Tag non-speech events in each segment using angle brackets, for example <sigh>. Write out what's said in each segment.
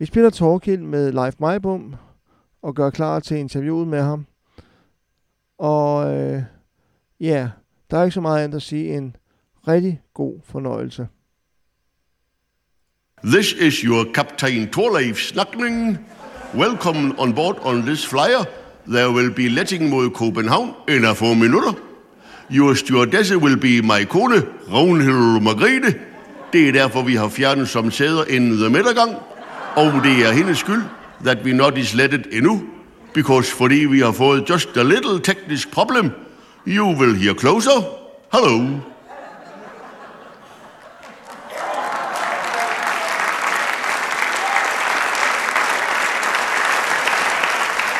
Vi spiller Torkild med Leif Majbum og gør klar til interviewet med ham. Og øh, ja, der er ikke så meget andet at sige end rigtig god fornøjelse. This is your Captain Torleif Snakning. Welcome on board on this flyer. There will be letting mod Copenhagen in a få minutter. Your stewardess will be my kone, Ragnhild Margrethe. Det er derfor, vi har fjernet som sæder inden the midtergang. Og det er hendes skyld, that we not is lettet endnu. Because fordi vi har fået just a little technical problem, you will hear closer. Hello.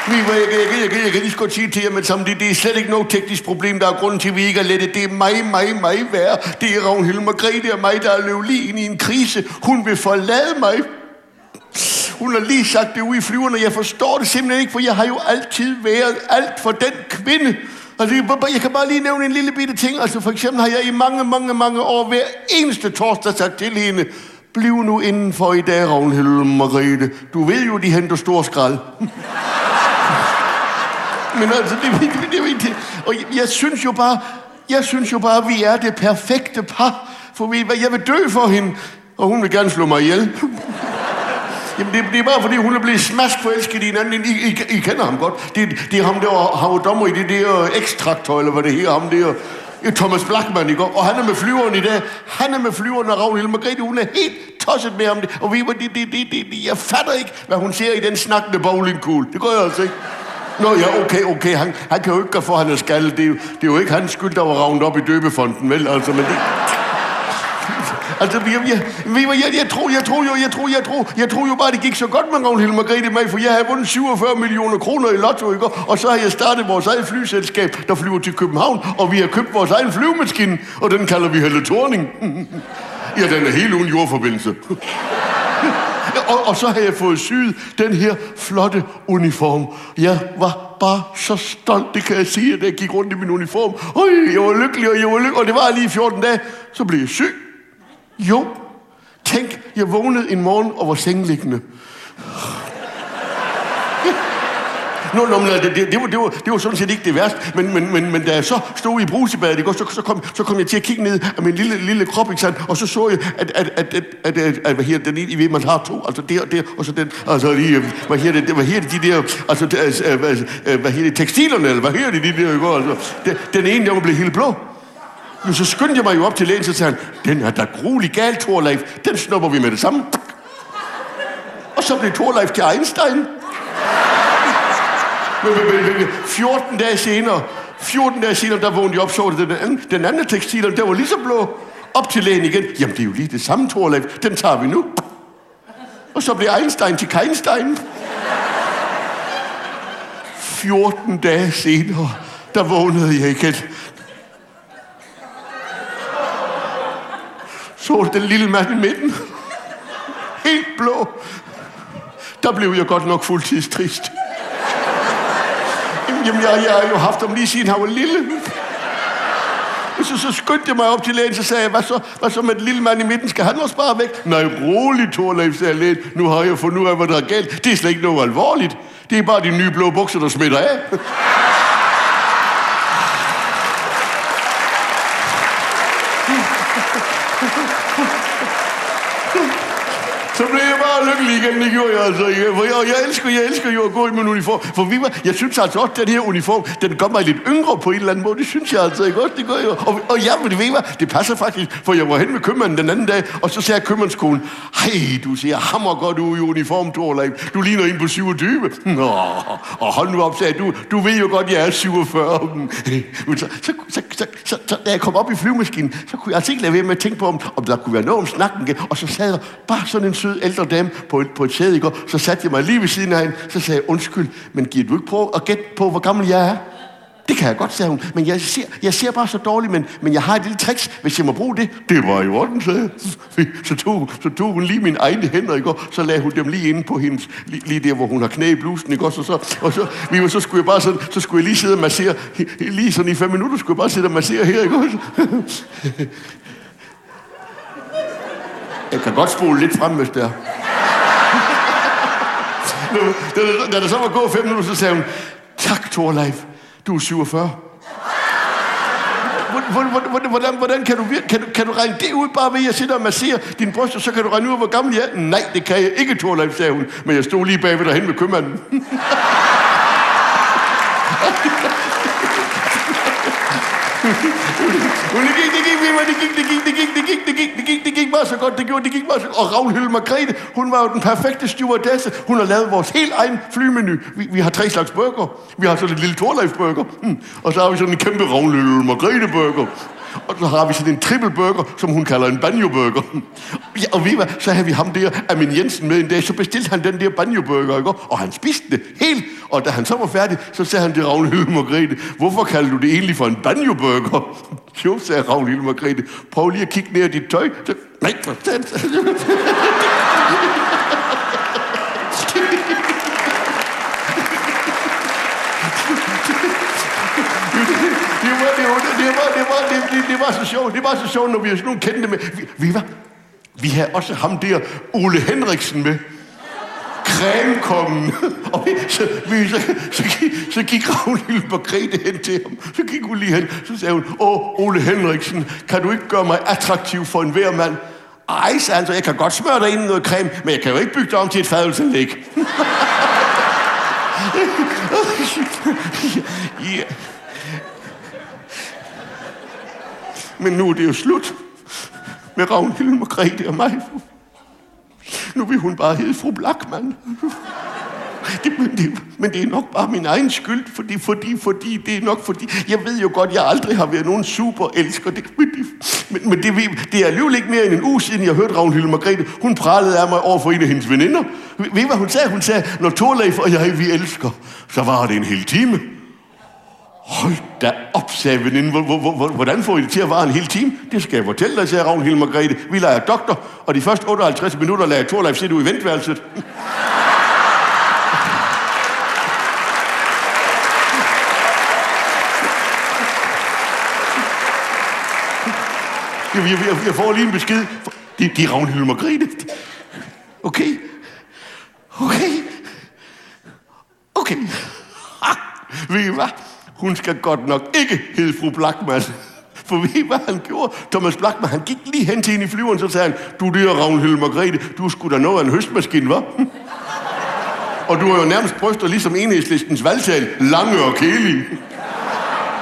Vi, jeg, jeg, jeg, jeg, jeg kan lige godt sige til jer, men sammen, det, det er slet ikke noget teknisk problem, der er grunden til, at vi ikke er lette. Det er mig, mig, mig værre. Det er Ragnhild Margrethe og mig, der er løbet lige ind i en krise. Hun vil forlade mig. Hun har lige sagt det ude i flyverne. og Jeg forstår det simpelthen ikke, for jeg har jo altid været alt for den kvinde. Altså, jeg, kan bare lige nævne en lille bitte ting. Altså, for eksempel har jeg i mange, mange, mange år hver eneste torsdag sagt til hende, bliv nu indenfor i dag, Ragnhild Margrethe. Du ved jo, de henter stor skrald. <laughs> Men altså, det, er det, det, det, det, og jeg, jeg synes jo bare, jeg synes jo bare, at vi er det perfekte par. For vi, jeg vil dø for hende, og hun vil gerne slå mig ihjel. <laughs> Jamen, det, det er bare fordi, hun er blevet smask forelsket i en anden. I, I, I kender ham godt. Det, det er ham der, han var dommer i det der øh, ekstraktor, eller hvad det hedder, ham der. Øh, Thomas Blackman, i går, Og han er med flyveren i dag. Han er med flyveren, og Ragnhild Margrethe, hun er helt tosset med ham. Og vi, det, det, det, det, jeg fatter ikke, hvad hun ser i den snakkende bowlingkugle. Det går jeg altså ikke. Nå ja, okay, okay. Han, han kan jo ikke gøre for, at han er skaldet. Det er, jo, det er jo ikke hans skyld, der var ravnet op i døbefonden, vel? Altså, men det... Altså, jeg, jeg, jeg, jeg, jeg, tror, jeg tror jo, jeg tror, jeg tror, jeg tror jo bare, det gik så godt med Ragnhild Margrethe med, for jeg havde vundet 47 millioner kroner i lotto, ikke? Og så har jeg startet vores eget flyselskab, der flyver til København, og vi har købt vores egen flyvemaskine, og den kalder vi Helle Thorning. ja, den er helt uden jordforbindelse. og, og så har jeg fået syet den her flotte uniform. Jeg var bare så stolt, det kan jeg sige, at jeg gik rundt i min uniform. Øj, jeg var lykkelig, og jeg var lykkelig, og det var lige 14 dage. Så blev jeg syg. Jo, tænk, jeg vågnede en morgen og var sengeliggende. Nå, nå, men det, det, det, var, det, var, det var sådan set ikke det værste, men, men, men, men da jeg så stod i brusebadet, ikke, så, så, kom, så kom jeg til at kigge ned af min lille, lille krop, ikke og så så jeg, at, at, at, at, at, at, at hvad her, den ene, I ved, man har to, altså der og der, og så den, altså lige, øh, hvad her det, hvad her det, de der, altså, altså hvad, hvad her det, tekstilerne, eller hvad her det, de der, ikke, altså, den, den ene, der var blevet helt blå. Men så skyndte jeg mig jo op til lægen, så sagde han, den er da gruelig gal, Thorleif. Den snupper vi med det samme. Og så blev Thorleif til Einstein. Men, men, men, 14 dage senere, 14 dage senere, der vågnede jeg op, så det den anden, den anden tekstil, der var lige så blå. Op til lægen igen. Jamen, det er jo lige det samme, Thorleif. Den tager vi nu. Og så blev Einstein til Keinstein. 14 dage senere, der vågnede jeg igen. Så den lille mand i midten. Helt blå. Der blev jeg godt nok fuldtidstrist. Jamen, jeg, jeg har jo haft ham lige siden han var lille. Så, så skyndte jeg mig op til lægen, så sagde jeg, hvad så, hvad så med den lille mand i midten? Skal han også bare væk? Nej, rolig, Torleif, sagde lægen. Nu har jeg fundet ud af, hvad der er galt. Det er slet ikke noget alvorligt. Det er bare de nye blå bukser, der smitter af. Så blev jeg igen, det gjorde jeg altså. For jeg, jeg, elsker, jeg elsker jo at gå i min uniform. For vi var, jeg synes altså også, at den her uniform, den gør mig lidt yngre på en eller anden måde. Det synes jeg altså ikke også, det gør jeg. Og, og ja, men det ved hvad, det passer faktisk. For jeg var hen med købmanden den anden dag, og så sagde købmandskolen, hej, du ser hammer godt ud i uniform, Torleif. Du ligner en på 27. Nå, og hold nu op, sagde du. Du ved jo godt, jeg er 47. Men så, så, så, så, så, så, da jeg kom op i flyvemaskinen, så kunne jeg altså ikke lade være med at tænke på, om, om der kunne være noget om snakken. Og så sad der bare sådan en sød ældre dame på et, på et sæde i går. Så satte jeg mig lige ved siden af hende. Så sagde jeg, undskyld, men giver du ikke prøve at gætte på, hvor gammel jeg er? Det kan jeg godt, sagde hun. Men jeg ser, jeg ser bare så dårligt, men, men jeg har et lille tricks, hvis jeg må bruge det. Det var i orden, sagde. Så tog, så tog hun lige mine egne hænder, ikke? så lagde hun dem lige inde på hendes, lige, lige der, hvor hun har knæ i blusen, ikke? Og så, så, og så, vi, var, så skulle jeg bare sådan, så skulle jeg lige sidde og massere, lige sådan i fem minutter, skulle jeg bare sidde og massere her, ikke? <laughs> Jeg kan godt spole lidt frem, hvis det er da, da, da der så var gået fem minutter, så sagde hun, tak Torleif, du er 47. Hvordan, hvordan, hvordan, hvordan kan, du, kan, du, kan du regne det ud, bare ved at jeg sidder og masserer din bryst, og så kan du regne ud, hvor gammel jeg er? Nej, det kan jeg ikke, Torleif, sagde hun. Men jeg stod lige bagved derhen med købmanden. Men det gik, det gik, det gik, det gik, det gik, det gik, det gik, det gik, det gik bare så godt, det gjorde, det gik bare så godt. Og Ravnhild Margrethe, hun var jo den perfekte stewardesse. Hun har lavet vores helt egen flymenu. Vi, vi har tre slags burger. Vi har sådan en lille Torleif burger, mm. og så har vi sådan en kæmpe Ravnhild Margrethe burger. Og så har vi sådan en triple burger, som hun kalder en banjo burger. Ja, og ved hvad, så havde vi ham der, Amin Jensen, med en dag, så bestilte han den der banjo burger, ikke? og han spiste det helt. Og da han så var færdig, så sagde han til Ragnhild Margrethe, hvorfor kalder du det egentlig for en banjo burger? <laughs> Jo, sagde Ragnhild Margrethe, prøv lige at kigge ned i dit tøj. Så, Nej, for <laughs> <laughs> det det var, det var, det det, det, var så sjovt. Det var så sjovt, når vi har sådan nogle kendte med. Vi, vi, var, vi havde også ham der, Ole Henriksen med. Cremkongen. <laughs> Og vi, så, vi, så, så, gik, så gik Ragnhild Margrethe hen til ham. Så gik hun lige hen. Så sagde hun, åh, Ole Henriksen, kan du ikke gøre mig attraktiv for en hver mand? Ej, sagde han så, jeg kan godt smøre dig ind noget creme, men jeg kan jo ikke bygge dig om til et fadelsanlæg. <laughs> yeah. Men nu er det jo slut med Ragnhild Margrethe og mig. Nu vil hun bare hedde fru Blackman. Det, men, det, men det er nok bare min egen skyld, fordi, fordi, fordi, det er nok fordi, jeg ved jo godt, jeg aldrig har været nogen super elsker. Det, men det, men, men det, det er alligevel ikke mere end en uge siden, jeg hørte Ragnhild Margrethe. Hun pralede af mig over for en af hendes veninder. Ved I, hvad hun sagde? Hun sagde, når Torleif og jeg, vi elsker, så var det en hel time. Hold da op, sagde veninden. Hvordan får I det til at vare en hel time? Det skal jeg fortælle dig, sagde Ragnhild Margrethe. Vi leger doktor, og de første 58 minutter lader Torleif sidde ud i ventværelset. Jeg, jeg, jeg, jeg får lige en besked. De, de er Ragnhild Margrethe. Okay. Okay. Okay. <laughs> Ha. Ved I hvad? Hun skal godt nok ikke hedde fru Blackman. For ved I, hvad han gjorde? Thomas Blackman, han gik lige hen til hende i flyveren, så sagde han, du der Ragnhild Margrethe, du skulle da nå af en høstmaskine, hva'? og du har jo nærmest bryster ligesom enhedslistens valgsal, lange og kælige.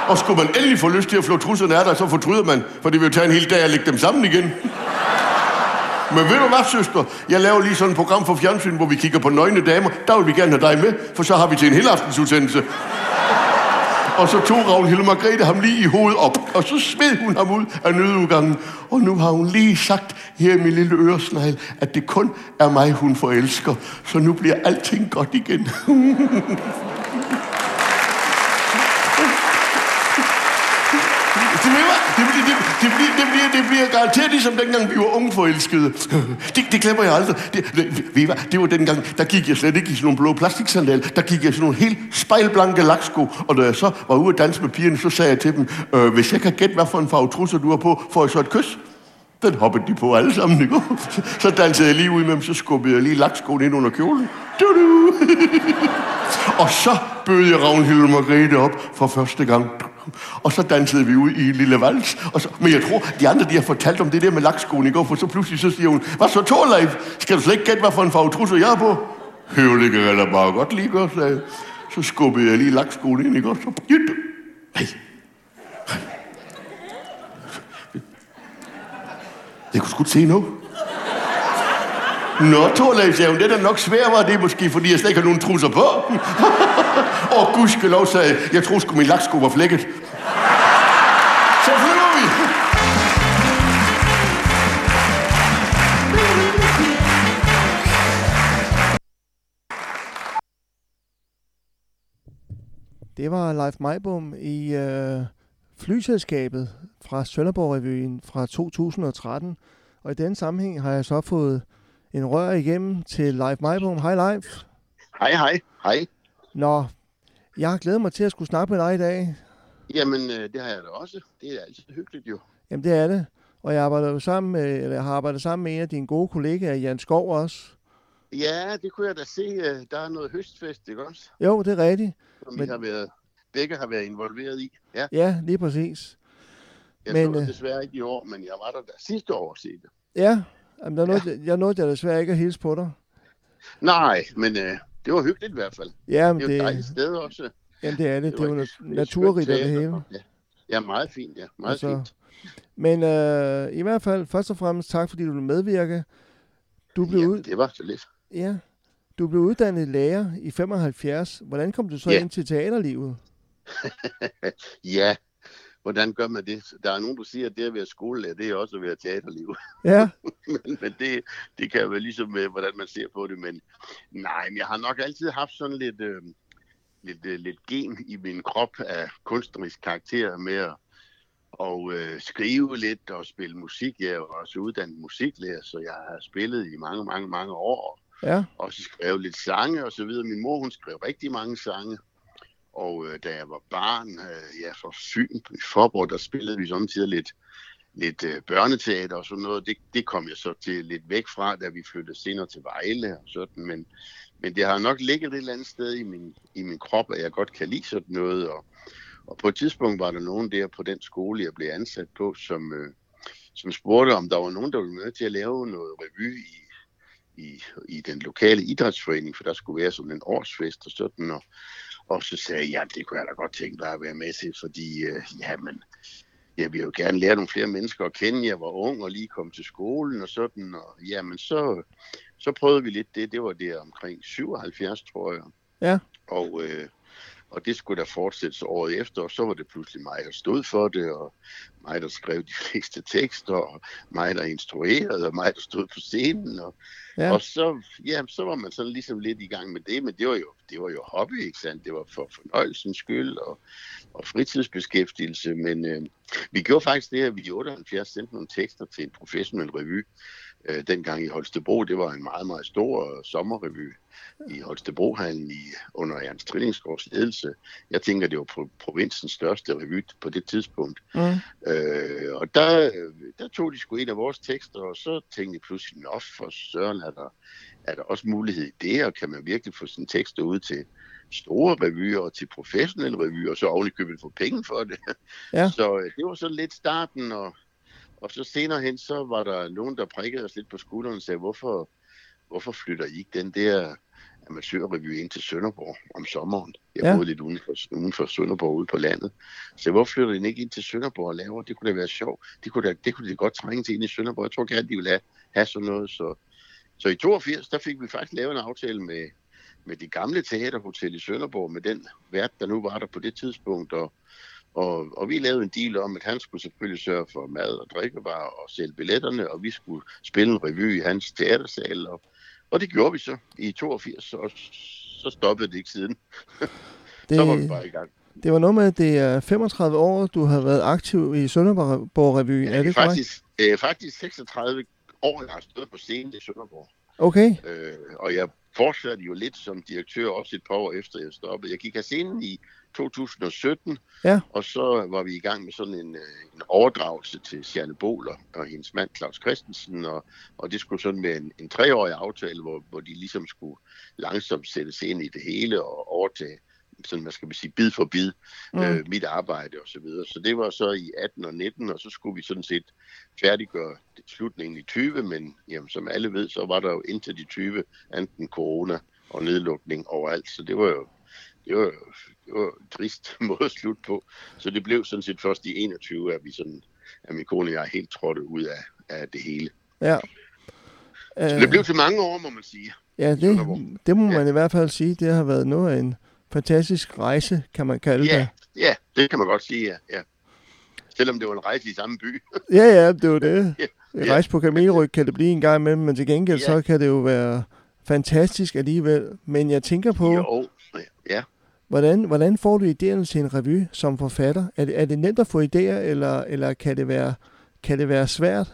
Og skulle man endelig få lyst til at flå trusserne af dig, så fortryder man, for det vil jo tage en hel dag at lægge dem sammen igen. Men ved du hvad, søster? Jeg laver lige sådan et program for fjernsyn, hvor vi kigger på nøgne damer. Der vil vi gerne have dig med, for så har vi til en helaftensudsendelse. Og så tog Ragnhild Margrethe ham lige i hovedet op, og så smed hun ham ud af nødudgangen. Og nu har hun lige sagt her i min lille øresnegl, at det kun er mig, hun forelsker. Så nu bliver alting godt igen. Det bliver, det, bliver, det, bliver, det, bliver, garanteret ligesom dengang, vi var unge forelskede. <laughs> Det, det glemmer jeg aldrig. Det, det, var, det var dengang, der gik jeg slet ikke i sådan nogle blå plastiksandal. Der gik jeg i sådan nogle helt spejlblanke laksko. Og da jeg så var ude at danse med pigerne, så sagde jeg til dem, øh, hvis jeg kan gætte, hvad for en farve trusser du har på, får jeg så et kys. Den hoppede de på alle sammen, ikke? <laughs> Så dansede jeg lige ud med dem, så skubbede jeg lige lakskoen ind under kjolen. Du -du. <laughs> og så bød jeg Ragnhild Margrethe op for første gang. Og så dansede vi ud i en lille vals. Og så, men jeg tror, de andre de har fortalt om det der med lakskoen i går, for så pludselig så siger hun, hvad så Torleif? Skal du slet ikke gætte, hvad for en farve trusser jeg er på? Høv, eller bare godt lige godt, sagde Så skubbede jeg lige lakskoen ind, i går, så, nej. Jeg kunne sgu se nu. Nå, Torleif, sagde hun, det er da nok svært, var det måske, fordi jeg slet ikke har nogen trusser på. <laughs> Åh, gudskelov, sagde jeg. Jeg troede sgu, min laksko var flækket. Så flyver vi. Det var Leif Meibum i øh, flyselskabet fra Sønderborg-revyen fra 2013. Og i den sammenhæng har jeg så fået en rør igennem til Leif Meibum. Hej Leif. Hej, hej. Hej. Nå, jeg har glædet mig til at skulle snakke med dig i dag. Jamen, øh, det har jeg da også. Det er altid hyggeligt jo. Jamen, det er det. Og jeg, arbejder sammen med, eller jeg har arbejdet sammen med en af dine gode kollegaer, Jan Skov også. Ja, det kunne jeg da se. øh, Der er noget høstfest, ikke også? Jo, det er rigtigt. Som Men- vi har været, begge har været involveret i. Ja, Ja, lige præcis. jeg Men, så øh, det desværre ikke i år, men jeg var der da sidste år at se det. Ja, jamen, der nåede, jeg nåede jeg desværre ikke at hilse på dig. Nej, men øh, det var hyggeligt i hvert fald. Ja, Det men er jo et det, dejligt sted også. jamen, det er det. Det, er jo et- nat- et skønt naturrigt og det hele. Ja. ja, meget fint, ja. Meget Altså, fint. Men øh, i hvert fald, først og fremmest tak, fordi du vil medvirke. Du blev, Ja, ud, det var så lidt. ja, du blev uddannet lærer i 75. Hvordan kom du så Ja. ind til teaterlivet? <laughs> Ja, hvordan gør man det? Der er nogen, der siger, at det at være skolelærer, det er også at være teaterliv. Ja, <laughs> men, men det, det kan være ligesom, med, hvordan man ser på det. Men nej, men jeg har nok altid haft sådan lidt, øh, lidt, øh, lidt gen i min krop af kunstnerisk karakter med at og, øh, skrive lidt og spille musik. Jeg er jo også uddannet musiklærer, så jeg har spillet i mange, mange, mange år. ja, Også skrevet lidt sange og så videre. Min mor, hun skrev rigtig mange sange. Og øh, da jeg var barn, øh, ja, for Fyn, i Forborg, der spillede vi samtidig lidt, lidt øh, børneteater og sådan noget. Det, det kom jeg så til lidt væk fra, da vi flyttede senere til Vejle og sådan. Men, men det har nok ligget et eller andet sted i min, i min krop, at jeg godt kan lide sådan noget. Og, og på et tidspunkt var der nogen der på den skole, jeg blev ansat på, som, øh, som spurgte, om der var nogen, der ville med til at lave noget revy i, i, i den lokale idrætsforening, for der skulle være sådan en årsfest og sådan. Og, og så sagde jeg, ja, det kunne jeg da godt tænke mig at være med til, fordi øh, jamen, jeg vil jo gerne lære nogle flere mennesker at kende. Jeg var ung og lige kom til skolen og sådan, og jamen så, så prøvede vi lidt det. Det var det omkring 77, tror jeg. Ja. Og, øh, og det skulle der fortsætte året efter, og så var det pludselig mig, der stod for det, og mig, der skrev de <laughs> fleste tekster, og mig, der instruerede, og mig, der stod på scenen, og Ja. Og så, ja, så var man sådan ligesom lidt i gang med det, men det var jo, det var jo hobby, ikke sandt? Det var for fornøjelsens skyld og, og fritidsbeskæftigelse, men øh, vi gjorde faktisk det, at vi i 78 sendte nogle tekster til en professionel revy, øh, dengang i Holstebro. Det var en meget, meget stor øh, sommerrevy i Holstebrohallen i, under Ernst Trillingsgaards ledelse. Jeg tænker, det var pro- provinsens største revy på det tidspunkt. mm, Øh, og der, der tog de sgu en af vores tekster, og så tænkte jeg pludselig, nå for søren, er der, er der også mulighed i det, og kan man virkelig få sine tekster ud til store revyer og til professionelle revyer, og så oven i købet få penge for det. Ja. <laughs> Så øh, det var så lidt starten, og, og så senere hen, så var der nogen, der prikkede os lidt på skulderen og sagde, hvorfor, hvorfor flytter I ikke den der amatørrevy ind til Sønderborg om sommeren? Jeg Ja. boede lidt uden for, uden for Sønderborg ude på landet. Så hvorfor flytter I ikke ind til Sønderborg og laver? Det kunne da være sjovt. Det kunne, da, det kunne de godt trænge til ind i Sønderborg. Jeg tror gerne, de ville have, have sådan noget. Så, så i 82, der fik vi faktisk lavet en aftale med, med det gamle teaterhotel i Sønderborg, med den vært, der nu var der på det tidspunkt. Og, og, og vi lavede en deal om, at han skulle selvfølgelig sørge for mad og drikkevarer og sælge billetterne, og vi skulle spille en revy i hans teatersal. Og, og det gjorde vi så i 82, og så stoppede det ikke siden. <laughs> Så var vi det, bare i gang. det var noget med, at det er 35 år, du har været aktiv i Sønderborg Revy. Ja, er det korrekt? faktisk, øh, faktisk 36 år, jeg har stået på scenen i Sønderborg. Okay, Øh, og jeg fortsatte jo lidt som direktør også et par år efter jeg stoppede. Jeg gik af scenen i 2017, Ja. og så var vi i gang med sådan en, øh, en overdragelse til Sjerne Boler og hendes mand Claus Christensen, og, og det skulle sådan med en, en treårig aftale, hvor, hvor de ligesom skulle langsomt sætte sig ind i det hele og overtage sådan, hvad skal man sige, bid for bid, Mm. mm. øh, mit arbejde og så videre. Så det var så i 18 og 19, og så skulle vi sådan set færdiggøre det- slutningen i 20, men jamen, som alle ved, så var der jo indtil de 20 enten corona og nedlukning overalt, så det var jo det var, jo- det var en trist <laughs> måde at slutte på. Så det blev sådan set først i 21, at vi sådan, at min kone og jeg helt trådte ud af, af det hele. ja. Så Øh, det blev til mange år, må man sige. ja, det, det må Ja. man i hvert fald sige. Det har været noget af en fantastisk rejse, kan man kalde Ja, det. ja, det kan man godt sige, ja. ja. Selvom det var en rejse i samme by. <laughs> Ja, ja, det er jo det. Ja, ja. rejse på kamelryg kan det blive en gang imellem, men til gengæld Ja. så kan det jo være fantastisk alligevel. Men jeg tænker på, Jo, ja hvordan, hvordan får du idéerne til en revy som forfatter? Er det, er det nemt at få idéer, eller, eller kan, det være, kan det være svært?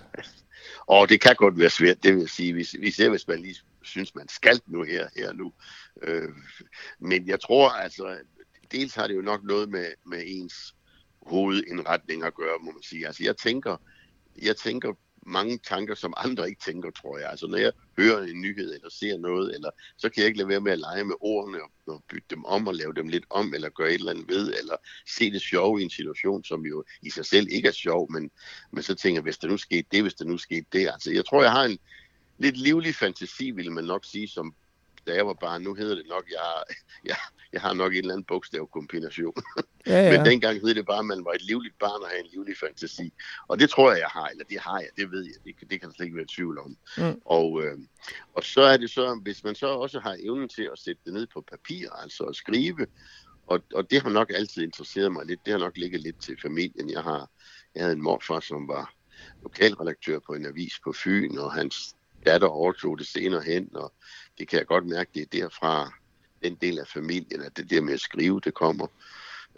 Og det kan godt være svært, det vil sige, hvis, hvis, hvis man lige synes, man skal nu her, her nu. Øh, men jeg tror altså, dels har det jo nok noget med, med ens hovedindretning at gøre, må man sige. Altså jeg tænker, jeg tænker mange tanker, som andre ikke tænker, tror jeg. Altså når jeg hører en nyhed eller ser noget, eller, så kan jeg ikke lade være med at lege med ordene og, og bytte dem om og lave dem lidt om, eller gøre et eller andet ved, eller se det sjove i en situation, som jo i sig selv ikke er sjov, men, men så tænker jeg, hvis der nu skete det, hvis der nu skete det. Altså jeg tror, jeg har en lidt livlig fantasi, vil man nok sige, som da jeg var barn, nu hedder det nok, jeg, <laughs> jeg, jeg har nok en eller anden bogstavkombination. Ja, <laughs> ja. Men dengang hed det bare, at man var et livligt barn og havde en livlig fantasi. Og det tror jeg, jeg har, eller det har jeg, det ved jeg, det, det kan der slet ikke være tvivl om. Mm. Og, øh, og så er det så, hvis man så også har evnen til at sætte det ned på papir, altså at skrive, og, og det har nok altid interesseret mig lidt, det har nok ligget lidt til familien. Jeg har, jeg havde en morfar, som var lokalredaktør på en avis på Fyn, og hans datter overtog det senere hen, og det kan jeg godt mærke, det er derfra den del af familien, at det der med at skrive, det kommer.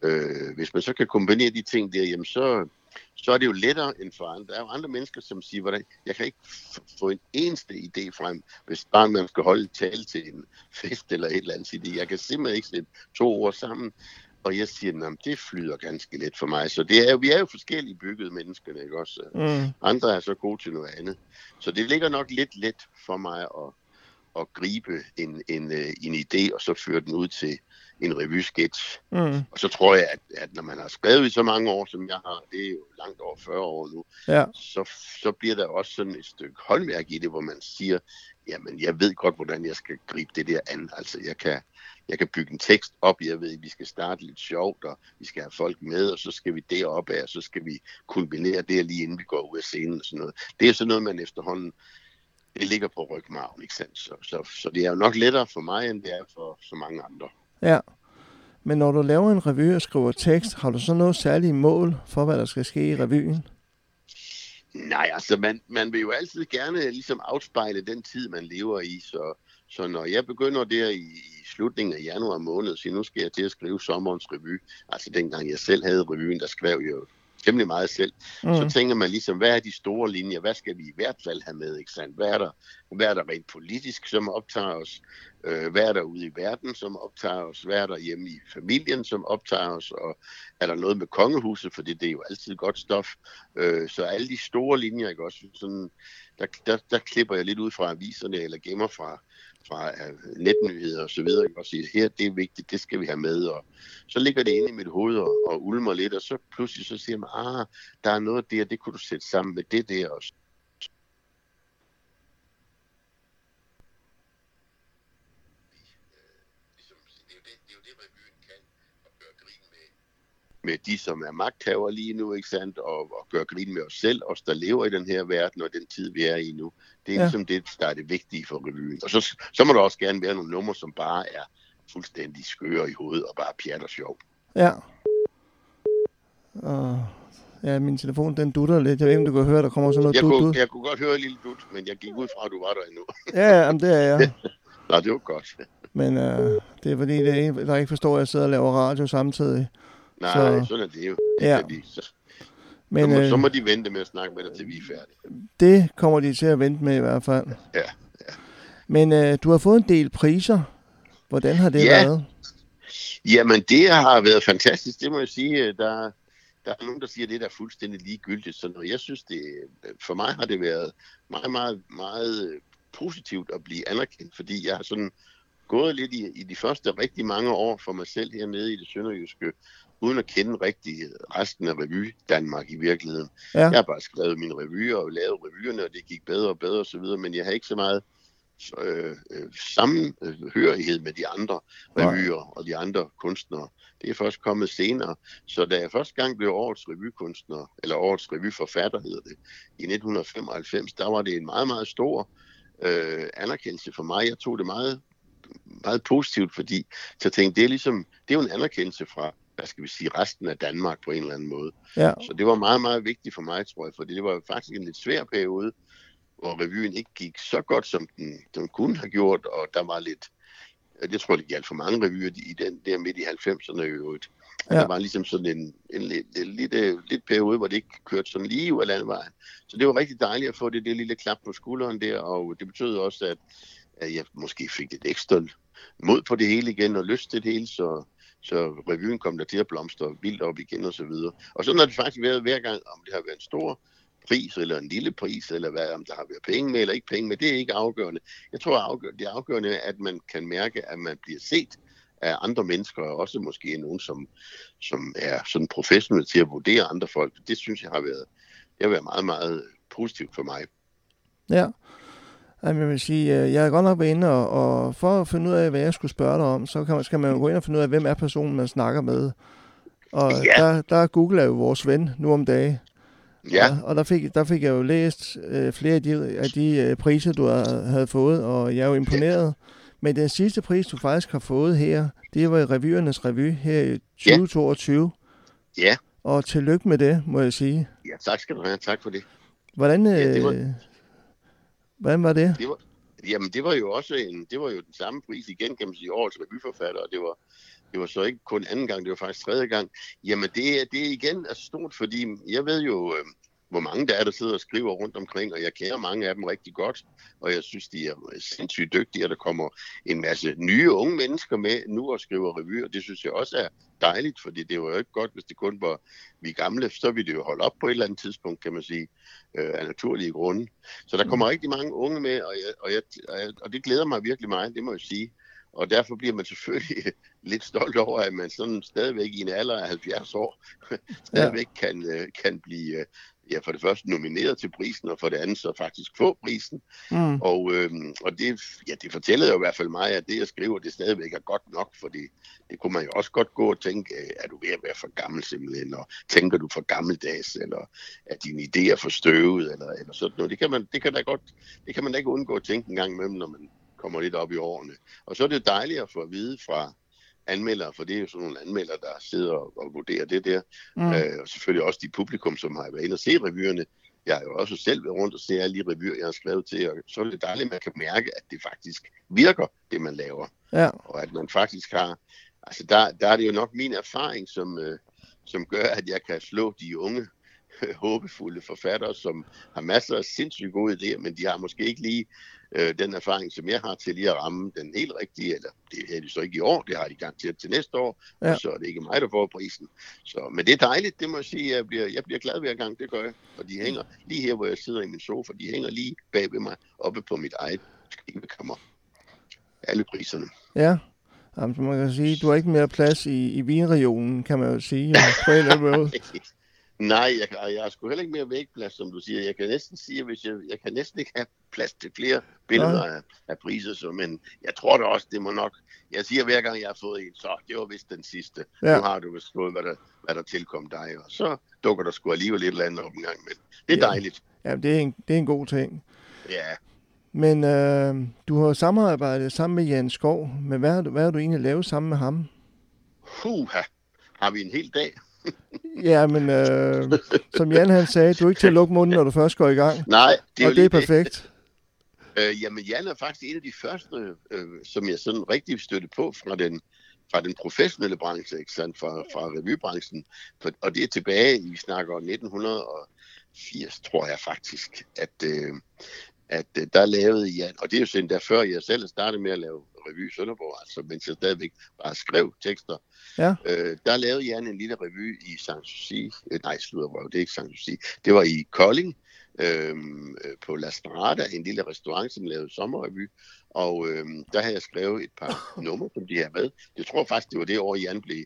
Øh, hvis man så kan kombinere de ting der, jamen så, så er det jo lettere end for andre. Der er jo andre mennesker, som siger, hvordan, jeg kan ikke få en eneste idé frem, hvis bare man skal holde tale til en fest eller et eller andet. Jeg kan simpelthen ikke sætte to ord sammen. Og jeg siger, at det flyder ganske let for mig. Så det er, vi er jo forskellige byggede mennesker, ikke også? Mm. Andre er så gode til noget andet. Så det ligger nok lidt let for mig at, at gribe en, en, øh, en idé, og så føre den ud til en revysketch. Mm. Og så tror jeg, at, at når man har skrevet i så mange år, som jeg har, det er jo langt over 40 år nu, ja. så, så bliver der også sådan et stykke håndværk i det, hvor man siger, jamen jeg ved godt, hvordan jeg skal gribe det der an. Altså jeg kan, jeg kan bygge en tekst op, jeg ved, at vi skal starte lidt sjovt, og vi skal have folk med, og så skal vi derop af, og så skal vi kombinere det lige inden vi går ud af scenen og sådan noget. Det er sådan noget, man efterhånden det ligger på rygmarven, ikke sandt? Så, så, så det er jo nok lettere for mig, end det er for så mange andre. Ja, men når du laver en revy og skriver tekst, har du så noget særligt mål for, hvad der skal ske i revyen? Nej, altså man, man vil jo altid gerne ligesom afspejle den tid, man lever i, så, så når jeg begynder der i, i slutningen af januar måned, så nu skal jeg til at skrive sommerens revy, altså dengang jeg selv havde revyen, der skrev jeg jo temmelig meget selv, mm. så tænker man ligesom, hvad er de store linjer? Hvad skal vi i hvert fald have med? Ikke sandt? Hvad, er der, hvad er der rent politisk, som optager os? Øh, hvad er der ude i verden, som optager os? Hvad er der hjemme i familien, som optager os? Og er der noget med kongehuset? For det er jo altid godt stof. Øh, så alle de store linjer, ikke også? Sådan, der, der, der klipper jeg lidt ud fra aviserne, eller gemmer fra, fra øh, netnyheder og så videre, og sige, her det er vigtigt, det skal vi have med, og så ligger det inde i mit hoved og, og ulmer lidt, og så pludselig så siger man, ah, der er noget der, det kunne du sætte sammen med det der, og med de, som er magthaver lige nu, ikke sandt? Og, og gøre grin med os selv, os der lever i den her verden og den tid, vi er i nu. Det er ja. ligesom det, der er det vigtige for revyen. Og så, så må der også gerne være nogle numre, som bare er fuldstændig skøre i hovedet og bare pjat og sjov. Ja. Og ja, min telefon den dutter lidt. Jeg ved ikke, om du kan høre, der kommer sådan noget jeg dut kunne, ud. Jeg kunne godt høre en lille dut, men jeg gik ud fra, at du var der endnu. <laughs> ja, jamen, det er jeg. Nå, det var godt. Men øh, det er fordi, det er en, der ikke forstår, at jeg sidder og laver radio samtidig. Nej, så, sådan er det jo. Det ja. De, så, Men, så, må, øh, så må de vente med at snakke med dig, til vi er færdige. Det kommer de til at vente med i hvert fald. Ja, ja. Men øh, du har fået en del priser. Hvordan har det ja. været? Jamen, det har været fantastisk, det må jeg sige. Der, der er nogen, der siger, at det er fuldstændig ligegyldigt. Så jeg synes, det, for mig har det været meget, meget, meget positivt at blive anerkendt, fordi jeg har sådan gået lidt i, i de første rigtig mange år for mig selv hernede i det sønderjyske, uden at kende rigtig resten af revy Danmark i virkeligheden. Ja. Jeg har bare skrevet mine revyer og lavet revyerne, og det gik bedre og bedre osv., men jeg har ikke så meget øh, øh, sammenhørighed med de andre revyer ja. og de andre kunstnere. Det er først kommet senere. Så da jeg første gang blev årets revykunstner, eller årets revyforfatter hedder det, i 1995, der var det en meget, meget stor øh, anerkendelse for mig. Jeg tog det meget meget positivt, fordi så tænkte, det er ligesom, det er jo en anerkendelse fra, hvad skal vi sige, resten af Danmark på en eller anden måde. Ja. Så det var meget, meget vigtigt for mig, tror jeg, fordi det var faktisk en lidt svær periode, hvor revyen ikke gik så godt, som den, den kunne have gjort, og der var lidt, jeg tror, det galt for mange revyer i den der midt i 90'erne i øvrigt. Ja. Der var ligesom sådan en, en, en, en lidt, lidt periode, hvor det ikke kørte sådan lige ud af landvejen. Så det var rigtig dejligt at få det, det lille klap på skulderen der, og det betød også, at at jeg måske fik et ekstra mod på det hele igen og lyst til det hele, så, så revyen kom der til at blomstre vildt op igen og så videre. Og sådan har det faktisk været hver gang, om det har været en stor pris, eller en lille pris, eller hvad, om der har været penge med, eller ikke penge med, det er ikke afgørende. Jeg tror, afgørende, det er afgørende, at man kan mærke, at man bliver set af andre mennesker, og også måske nogen, som, som er sådan professionelle til at vurdere andre folk. Det synes jeg har været, det har været meget, meget positivt for mig. Ja. Jamen, jeg vil sige, øh, jeg har godt nok været inde, og, og for at finde ud af, hvad jeg skulle spørge dig om, så kan man, skal man jo gå ind og finde ud af, hvem er personen, man snakker med. Og Ja. der, der Google er jo vores ven nu om dagen. Ja, Og, og der, fik, der fik jeg jo læst øh, flere af de, af de øh, priser, du har, havde fået, og jeg er jo imponeret. Men den sidste pris, du faktisk har fået her, det var i revyernes revy her i 2022. ja, Og tillykke med det, må jeg sige. ja, tak skal du have, tak for det. Hvordan, øh, Ja, det var- hvordan var det? det var, jamen, det var jo også en, det var jo den samme pris igen, kan man sige, årets revyforfatter, og det var, det var så ikke kun anden gang, det var faktisk tredje gang. Jamen, det, er- det er igen er stort, fordi jeg ved jo, øh, hvor mange der er, der sidder og skriver rundt omkring, og jeg kender mange af dem rigtig godt, og jeg synes, de er sindssygt dygtige, og der kommer en masse nye unge mennesker med nu og skriver revy, og det synes jeg også er dejligt, fordi det var jo ikke godt, hvis det kun var vi gamle, så ville det jo holde op på et eller andet tidspunkt, kan man sige, øh, af naturlige grunde. Så der kommer rigtig mange unge med, og, jeg, og, jeg, og, jeg, og det glæder mig virkelig meget, det må jeg sige. Og derfor bliver man selvfølgelig <laughs> lidt stolt over, at man sådan stadigvæk i en alder af 70 år stadigvæk kan, øh, kan blive øh, ja, for det første nomineret til prisen, og for det andet så faktisk få prisen. Mm. Og, øh, og det, ja, det fortæller jo i hvert fald mig, at det jeg skriver, det stadigvæk er godt nok, fordi det kunne man jo også godt gå og tænke, øh, er du ved at være for gammel simpelthen, og tænker du for gammeldags, eller er dine idéer for støvet, eller, eller sådan noget. Det kan, man, det, kan da godt, det kan man da ikke undgå at tænke en gang imellem, når man kommer lidt op i årene. Og så er det dejligt at få at vide fra anmeldere, for det er jo sådan nogle anmeldere, der sidder og, og vurderer det der. Mm. Øh, og selvfølgelig også de publikum, som har været inde og se revyerne. Jeg har jo også selv været rundt og se alle de revyer, jeg har skrevet til, og så er det dejligt, at man kan mærke, at det faktisk virker, det man laver. Ja. Og at man faktisk har... Altså, der, der er det jo nok min erfaring, som, øh, som gør, at jeg kan slå de unge, <laughs> håbefulde forfattere, som har masser af sindssygt gode idéer, men de har måske ikke lige øh, den erfaring, som jeg har til lige at ramme den helt rigtige, eller det er de så ikke i år, det har de garanteret til næste år, Ja. og så er det ikke mig, der får prisen. Så, men det er dejligt, det må jeg sige, jeg bliver, jeg bliver glad hver gang, det gør jeg. Og de hænger lige her, hvor jeg sidder i min sofa, de hænger lige bag ved mig, oppe på mit eget skrivekammer. Alle priserne. Ja. Jamen, så man kan sige, du har ikke mere plads i, i vinregionen, kan man jo sige, på en eller anden måde. Nej, jeg, jeg har sgu heller ikke mere vægplads, som du siger. Jeg kan næsten sige, hvis jeg, jeg kan næsten ikke have plads til flere billeder af, af priser, så, men jeg tror da også, det må nok... Jeg siger hver gang, jeg har fået en, så det var vist den sidste. Ja. Ja. Nu har du vist fået, hvad der, hvad der tilkom dig, og så dukker der sgu alligevel et eller andet op en gang. Men det er Ja. dejligt. Ja, det er en, det er en god ting. Ja, Men øh, du har jo samarbejdet sammen med Jan Skov, men hvad har du, hvad har du egentlig lavet sammen med ham? Huha. Har vi en hel dag? <laughs> Ja, men øh, som Jan han sagde, du er ikke til at lukke munden, når du først går i gang. Nej, det er og det er perfekt. Øh, jamen, Jan er faktisk en af de første, øh, som jeg sådan rigtig støtte på fra den, fra den professionelle branche, ikke sandt? Fra, fra revybranchen. Og det er tilbage, vi snakker 1980, tror jeg faktisk, at, øh, at øh, der lavede Jan, og det er jo sådan der før jeg selv startede med at lave revy i Sønderborg, altså mens jeg stadigvæk bare skrev tekster, Ja. øh, der lavede Jan en lille revy i Sanssouci, øh, nej, slutter det er ikke Sanssouci, det var i Kolding, øh, på La Strada, en lille restaurant, som lavede sommerrevy. Og øhm, der havde jeg skrevet et par <laughs> numre, som de har med. Jeg tror faktisk, det var det år, Jan blev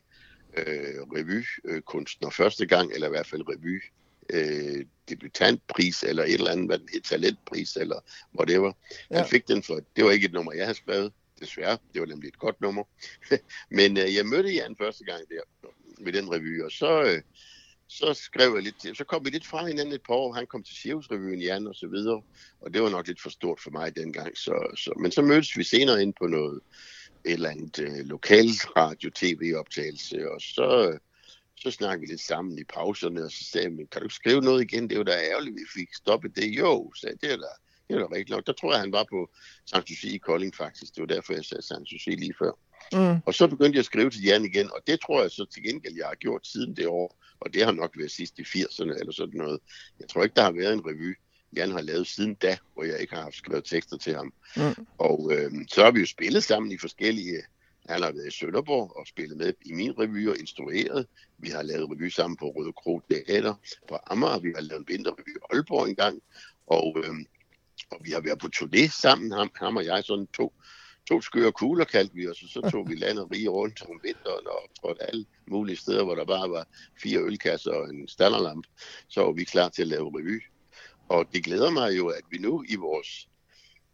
øh, revykunstner første gang, eller i hvert fald revy øh, debutantpris, eller et eller andet, hvad den hed, talentpris, eller whatever. Ja. Han fik den for, det var ikke et nummer, jeg havde skrevet, desværre. Det var nemlig et godt nummer. <laughs> Men øh, jeg mødte Jan første gang der ved den revy, og så, øh, så skrev jeg lidt til. Så kom vi lidt fra hinanden et par år. Han kom til Cirkusrevyen, Jan og så videre. Og det var nok lidt for stort for mig dengang. Så, så, men så mødtes vi senere ind på noget et eller andet øh, lokalt radio-tv-optagelse, og så, øh, så snakkede vi lidt sammen i pauserne, og så sagde jeg, "Men kan du skrive noget igen? Det var da ærgerligt, vi fik stoppet det. Jo, sagde det er da, det er da rigtigt nok. Der tror jeg, han var på Sanssouci i Kolding faktisk. Det var derfor, jeg sagde Sanssouci lige før. Mm. Og så begyndte jeg at skrive til Jan igen, og det tror jeg så til gengæld, jeg har gjort siden det år. Og det har nok været sidst i 80'erne eller sådan noget. Jeg tror ikke, der har været en revy, Jan har lavet siden da, hvor jeg ikke har haft skrevet tekster til ham. Mm. Og øh, så har vi jo spillet sammen i forskellige Han har været i Sønderborg og spillet med i min revy og instrueret. Vi har lavet revy sammen på Røde Kro Teater på Amager. Vi har lavet en vinterrevy i Aalborg engang. Og, øh, og vi har været på turné sammen, ham, ham og jeg, sådan to, to skøre kugler kaldte vi os, og så tog vi <laughs> landet rige rundt om vinteren og trådte alle mulige steder, hvor der bare var fire ølkasser og en stallerlamp. Så var vi klar til at lave revy. Og det glæder mig jo, at vi nu i vores,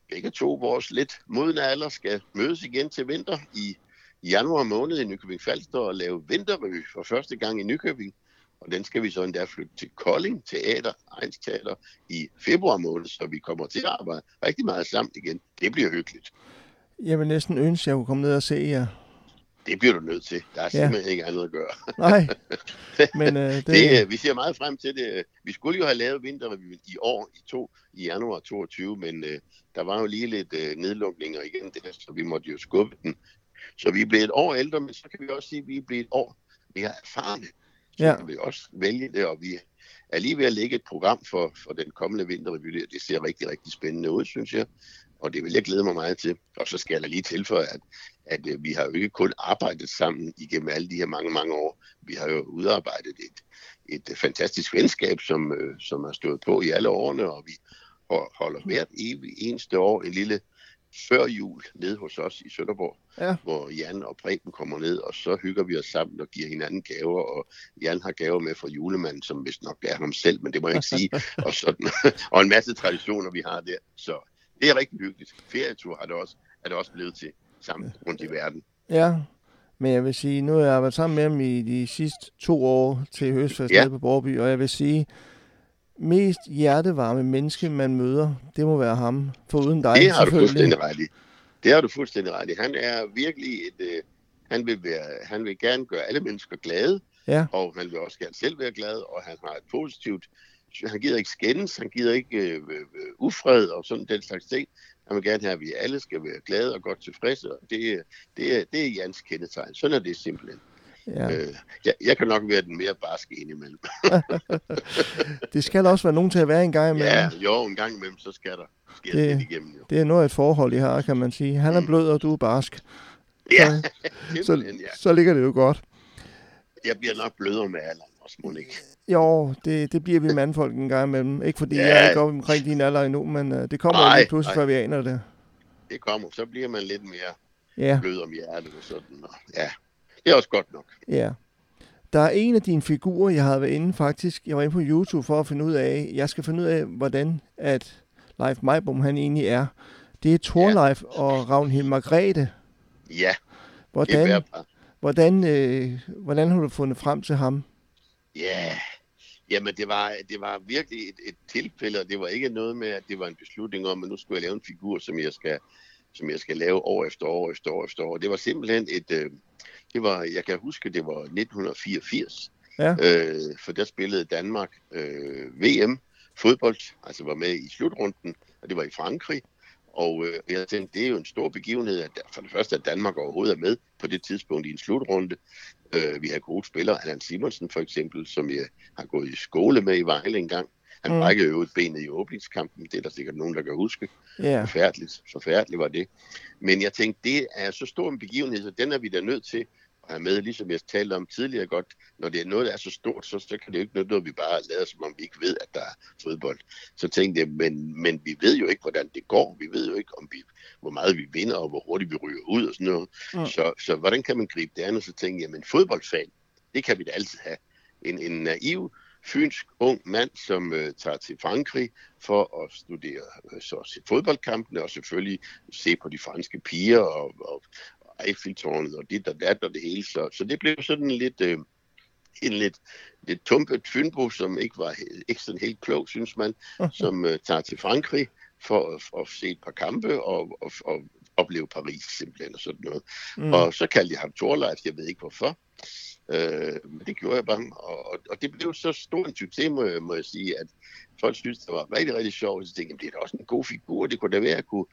begge to vores lidt modne alder, skal mødes igen til vinter i januar måned i Nykøbing Falster og lave vinterrevy for første gang i Nykøbing. Og den skal vi så endda flytte til Kolding Teater, Ejns Teater, i februar måned, så vi kommer til at arbejde rigtig meget sammen igen. Det bliver hyggeligt. Jeg vil næsten ønske, at jeg kunne komme ned og se jer. Det bliver du nødt til. Der er simpelthen ja. ikke andet at gøre. Nej, <laughs> men øh, det... det... Øh, vi ser meget frem til det. Vi skulle jo have lavet vinterrevyen i år, i to, i januar 22, men øh, der var jo lige lidt øh, nedlukninger igen, der, så vi måtte jo skubbe den. Så vi er blevet et år ældre, men så kan vi også sige, at vi er blevet et år mere erfarne. Så ja. kan vi også vælge det, og vi er lige ved at lægge et program for, for den kommende vinterrevy. Det ser rigtig, rigtig spændende ud, synes jeg og det vil jeg glæde mig meget til. Og så skal jeg da lige tilføje, at, at øh, vi har jo ikke kun arbejdet sammen igennem alle de her mange, mange år. Vi har jo udarbejdet et, et fantastisk venskab, som, øh, som har stået på i alle årene, og vi holder hvert evig eneste år en lille før jul ned hos os i Sønderborg, ja. hvor Jan og Preben kommer ned, og så hygger vi os sammen og giver hinanden gaver, og Jan har gaver med fra julemanden, som vist nok er ham selv, men det må jeg ikke sige, <laughs> og, sådan, <laughs> og en masse traditioner, vi har der. Så det er rigtig hyggeligt. Ferietur har det også, er det også blevet til sammen rundt i verden. Ja, men jeg vil sige, nu har jeg været sammen med ham i de sidste to år til Høstfest ja. på Borby, og jeg vil sige, mest hjertevarme menneske, man møder, det må være ham, foruden dig Det har du fuldstændig ret i. Det har du fuldstændig ret i. Han er virkelig et... Øh, han, vil være, han vil gerne gøre alle mennesker glade, ja. og han vil også gerne selv være glad, og han har et positivt han gider ikke skændes, han gider ikke øh, øh, ufred og sådan den slags ting. Han vil gerne have, at vi alle skal være glade og godt tilfredse, og det, det, er, det er Jans kendetegn. Sådan er det simpelthen. Ja. Øh, jeg, jeg kan nok være den mere barske imellem. <laughs> det skal også være nogen til at være en gang imellem. Ja, jo, en gang imellem, så skal der ske det, lidt igennem. Jo. Det er noget et forhold, I har, kan man sige. Han er mm. blød, og du er barsk. Ja, så, <laughs> så, ja. så ligger det jo godt. Jeg bliver nok blødere med alderen også, må ikke. Jo, det, det bliver vi mandfolk en gang imellem. Ikke fordi ja. jeg er ikke oppe omkring din alder endnu, men uh, det kommer nej, lige pludselig, før vi aner det. Det kommer, så bliver man lidt mere ja. blød om hjertet og sådan. Og, ja, det er også godt nok. Ja. Der er en af dine figurer, jeg havde været inde faktisk. Jeg var inde på YouTube for at finde ud af, jeg skal finde ud af, hvordan at Leif Meibom han egentlig er. Det er Thorleif ja. og Ragnhild Margrethe. Ja, hvordan, det er hvordan, øh, hvordan har du fundet frem til ham? Ja, jamen det var, det var virkelig et, et tilfælde, og det var ikke noget med, at det var en beslutning om, at nu skulle jeg lave en figur, som jeg skal, som jeg skal lave år efter år efter år efter år. Det var simpelthen et, øh, det var, jeg kan huske, det var 1984, ja. øh, for der spillede Danmark øh, VM fodbold, altså var med i slutrunden, og det var i Frankrig. Og øh, jeg tænkte, det er jo en stor begivenhed, at for det første, at Danmark overhovedet er med på det tidspunkt i en slutrunde. Øh, vi har gode spillere, Allan Simonsen for eksempel, som jeg har gået i skole med i Vejle engang. Han mm. brækkede jo et benet i åbningskampen, det er der sikkert nogen, der kan huske. Yeah. Forfærdeligt, forfærdeligt var det. Men jeg tænkte, det er så stor en begivenhed, så den er vi da nødt til er med, ligesom jeg talte om tidligere godt, når det er noget, der er så stort, så, så kan det jo ikke noget, vi bare lader, som om vi ikke ved, at der er fodbold. Så tænkte jeg, men, men vi ved jo ikke, hvordan det går. Vi ved jo ikke, om vi, hvor meget vi vinder, og hvor hurtigt vi ryger ud og sådan noget. Mm. Så, så hvordan kan man gribe det an? Og så tænkte jeg, men fodboldfan, det kan vi da altid have. En, en naiv, fynsk ung mand, som øh, tager til Frankrig for at studere øh, så fodboldkampene og selvfølgelig se på de franske piger og, og, Eiffeltårnet og dit og dat og det hele. Så, så det blev sådan lidt, øh, en lidt, lidt tumpet fynbo, som ikke var ikke sådan helt klog, synes man, som øh, tager til Frankrig for, for at se et par kampe og, og, og opleve Paris simpelthen og sådan noget. Mm. Og så kaldte jeg ham Thorleif, jeg ved ikke hvorfor. Øh, men det gjorde jeg bare, og, og det blev så stor en succes, må jeg, må jeg sige, at folk synes, det var rigtig, rigtig sjovt. Så tænkte jeg, det er da også en god figur, det kunne da være, at jeg kunne,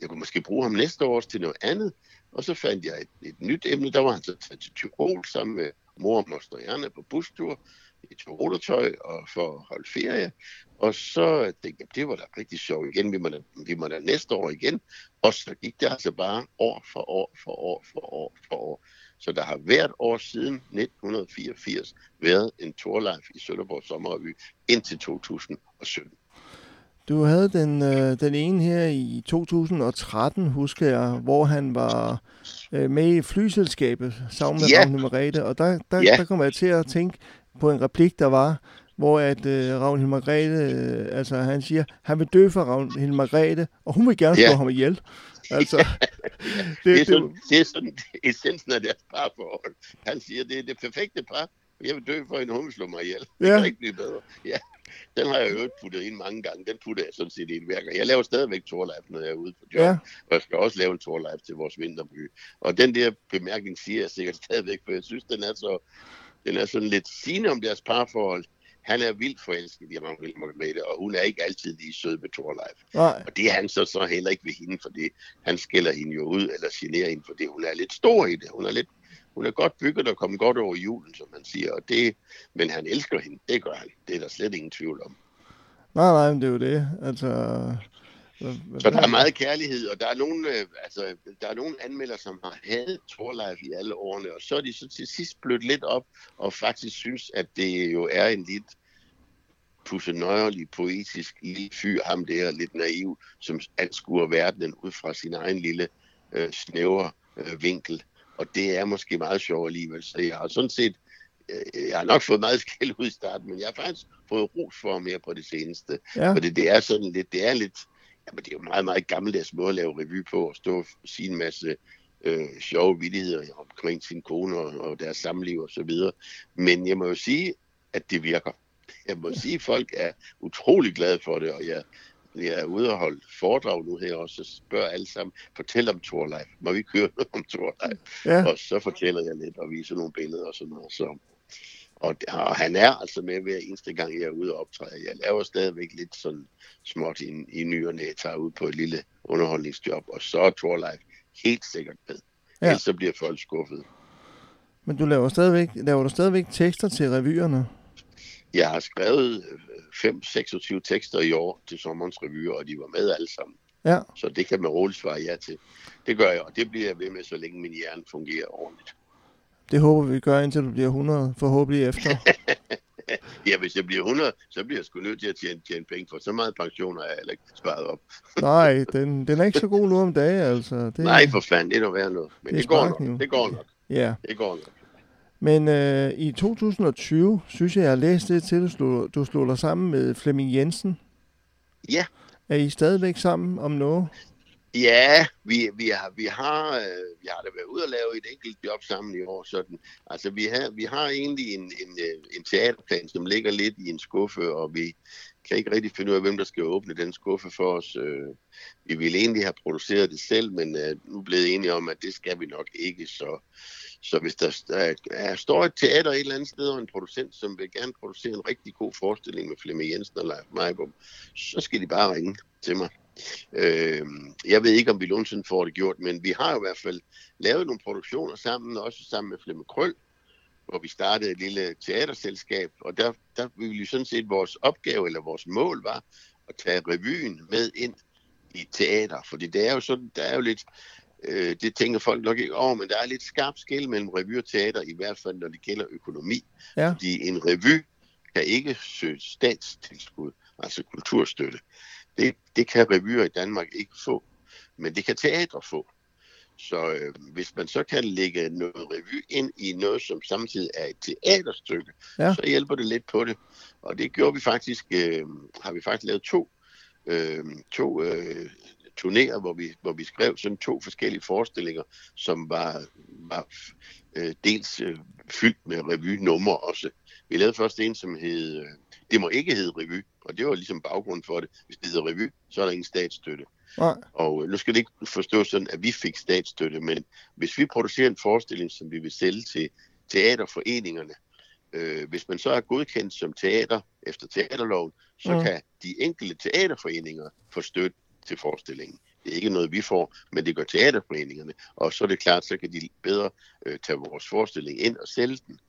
jeg kunne måske bruge ham næste år til noget andet. Og så fandt jeg et, et nyt emne, der var han så taget til Tyrol sammen med mor og moster på bustur. i toiletøj og for at holde ferie. Og så tænkte jeg, det var da rigtig sjovt igen, vi må da, vi må da næste år igen. Og så gik det altså bare år for år for år for år for år. Så der har hvert år siden 1984 været en tourlife i Sønderborg Sommerrevy indtil 2017. Du havde den, øh, den ene her i 2013, husker jeg, hvor han var øh, med i flyselskabet sammen med Ja. Ravne Margrethe, og der, der, Ja. der kom jeg til at tænke på en replik, der var, hvor at øh, Ravnhild Margrethe, øh, altså han siger, han vil dø for Ravnhild Margrethe, og hun vil gerne slå Ja. ham ihjel. <laughs> Altså, <laughs> Det, det, er sådan, det er sådan essensen af deres parforhold. Han siger, det er det perfekte par. Jeg vil dø for en hun vil slå mig ihjel. Det Ja. kan ikke blive bedre. Ja. Den har jeg øvrigt puttet ind mange gange. Den putter jeg sådan set ind hver gang. Jeg laver stadigvæk tourlife, når jeg er ude på job. Ja. Og jeg skal også lave en tourlife til vores vinterby. Og den der bemærkning siger jeg sikkert <laughs> stadigvæk, for jeg synes, den er, så, den er sådan lidt sigende om deres parforhold. Han er vildt forelsket i Ragnhild Margrethe, og hun er ikke altid lige sød med tourlife. nej, Og det er han så, så heller ikke ved hende, fordi han skælder hende jo ud, eller generer hende, fordi hun er lidt stor i det. Hun er, lidt, hun er godt bygget og kommet godt over julen, som man siger. Og det, men han elsker hende, det gør han. Det er der slet ingen tvivl om. nej, nej, men det er jo det. Altså, Så der er meget kærlighed, og der er nogle, øh, altså, der er nogle anmeldere, som har hadet Torlife i alle årene, og så er de så til sidst blødt lidt op, og faktisk synes, at det jo er en lidt pussenøjerlig, poetisk lille fyr, ham der lidt naiv, som anskuer verdenen ud fra sin egen lille øh, snævre øh, vinkel. Og det er måske meget sjovt alligevel, så jeg har sådan set øh, jeg har nok fået meget skæld ud i starten, men jeg har faktisk fået ros for mere på det seneste. ja, Fordi det er sådan lidt, det er lidt, jamen det er jo meget, meget gammeldags måde at lave revy på, og stå og sige en masse øh, sjove vittigheder omkring sin kone og, og deres samliv og så videre. Men jeg må jo sige, at det virker. Jeg må <laughs> sige, at folk er utrolig glade for det, og jeg, jeg er ude og holde foredrag nu her også, og spørger alle sammen, fortæl om Torlife. Må vi køre noget <laughs> om Torlife? ja, Og så fortæller jeg lidt og viser nogle billeder og sådan noget. Så. Og, og han er altså med hver eneste gang, jeg er ude og optræde. Jeg laver stadigvæk lidt sådan småt i, i ny og næ, tager ud på et lille underholdningsjob, og så er Torlife helt sikkert med. Ja. Ja. Ellers så bliver folk skuffet. men du laver stadigvæk, laver du stadigvæk tekster til revyerne? Jeg har skrevet 5-26 tekster i år til sommerens revyer, og de var med alle sammen. Ja, Så det kan man roligt svare ja til. Det gør jeg, og det bliver jeg ved med, så længe min hjerne fungerer ordentligt. det håber vi gør, indtil du bliver 100, forhåbentlig efter. <laughs> Ja, hvis jeg bliver 100, så bliver jeg sgu nødt til at tjene, tjene penge, for så meget pension har jeg heller ikke sparet op. <laughs> Nej, den, den er ikke så god nu om dagen, altså. Det, Nej, for fanden, det er noget værd noget. Men Det det, går nok. Det går nok. Ja, Det går nok. Men øh, i 2020, synes jeg, jeg har læst det til, du slog, du slog dig sammen med Flemming Jensen. Ja, Er I stadigvæk sammen om noget? ja vi, vi, har, vi, har, øh, vi har da været ude og lave et enkelt job sammen i år. Sådan. Altså, vi har, vi har egentlig en, en, øh, en teaterplan, som ligger lidt i en skuffe, og vi kan ikke rigtig finde ud af, hvem der skal åbne den skuffe for os. Øh, Vi ville egentlig have produceret det selv, men øh, nu er blevet enige om, at det skal vi nok ikke. Så, så hvis der, der, er, står et teater et eller andet sted, og en producent, som vil gerne producere en rigtig god forestilling med Flemming Jensen og Leif Meibum, så skal de bare ringe til mig. Øh, jeg ved ikke, om vi nogensinde får det gjort, men vi har i hvert fald lavet nogle produktioner sammen, også sammen med Flemming Krøl, hvor vi startede et lille teaterselskab, og der, der ville jo sådan set vores opgave, eller vores mål var, at tage revyen med ind i teater, fordi det er jo sådan, der er jo lidt, øh, det tænker folk nok ikke over, men der er lidt skarp skæld mellem revy og teater, i hvert fald når det gælder økonomi. Ja. Fordi en revy kan ikke søge statstilskud, altså kulturstøtte. Det, det kan revyer i Danmark ikke få, men det kan teater få. Så øh, hvis man så kan lægge noget revy ind i noget, som samtidig er et teaterstykke, ja. så hjælper det lidt på det. Og det gjorde vi faktisk, øh, har vi faktisk lavet to, øh, to øh, turnéer, hvor vi, hvor vi skrev sådan to forskellige forestillinger, som var, var øh, dels øh, fyldt med revynumre også. Vi lavede først en, som hed, øh, det må ikke hedde revy, og det var ligesom baggrund for det. Hvis det hedder revy, så er der ingen statsstøtte. Nej, Og øh, nu skal det ikke forstå sådan, at vi fik statsstøtte, men hvis vi producerer en forestilling, som vi vil sælge til teaterforeningerne, øh, hvis man så er godkendt som teater efter teaterloven, så mm. kan de enkelte teaterforeninger få støtte til forestillingen. Det er ikke noget, vi får, men det gør teaterforeningerne. Og så er det klart, så kan de bedre øh, tage vores forestilling ind og sælge den.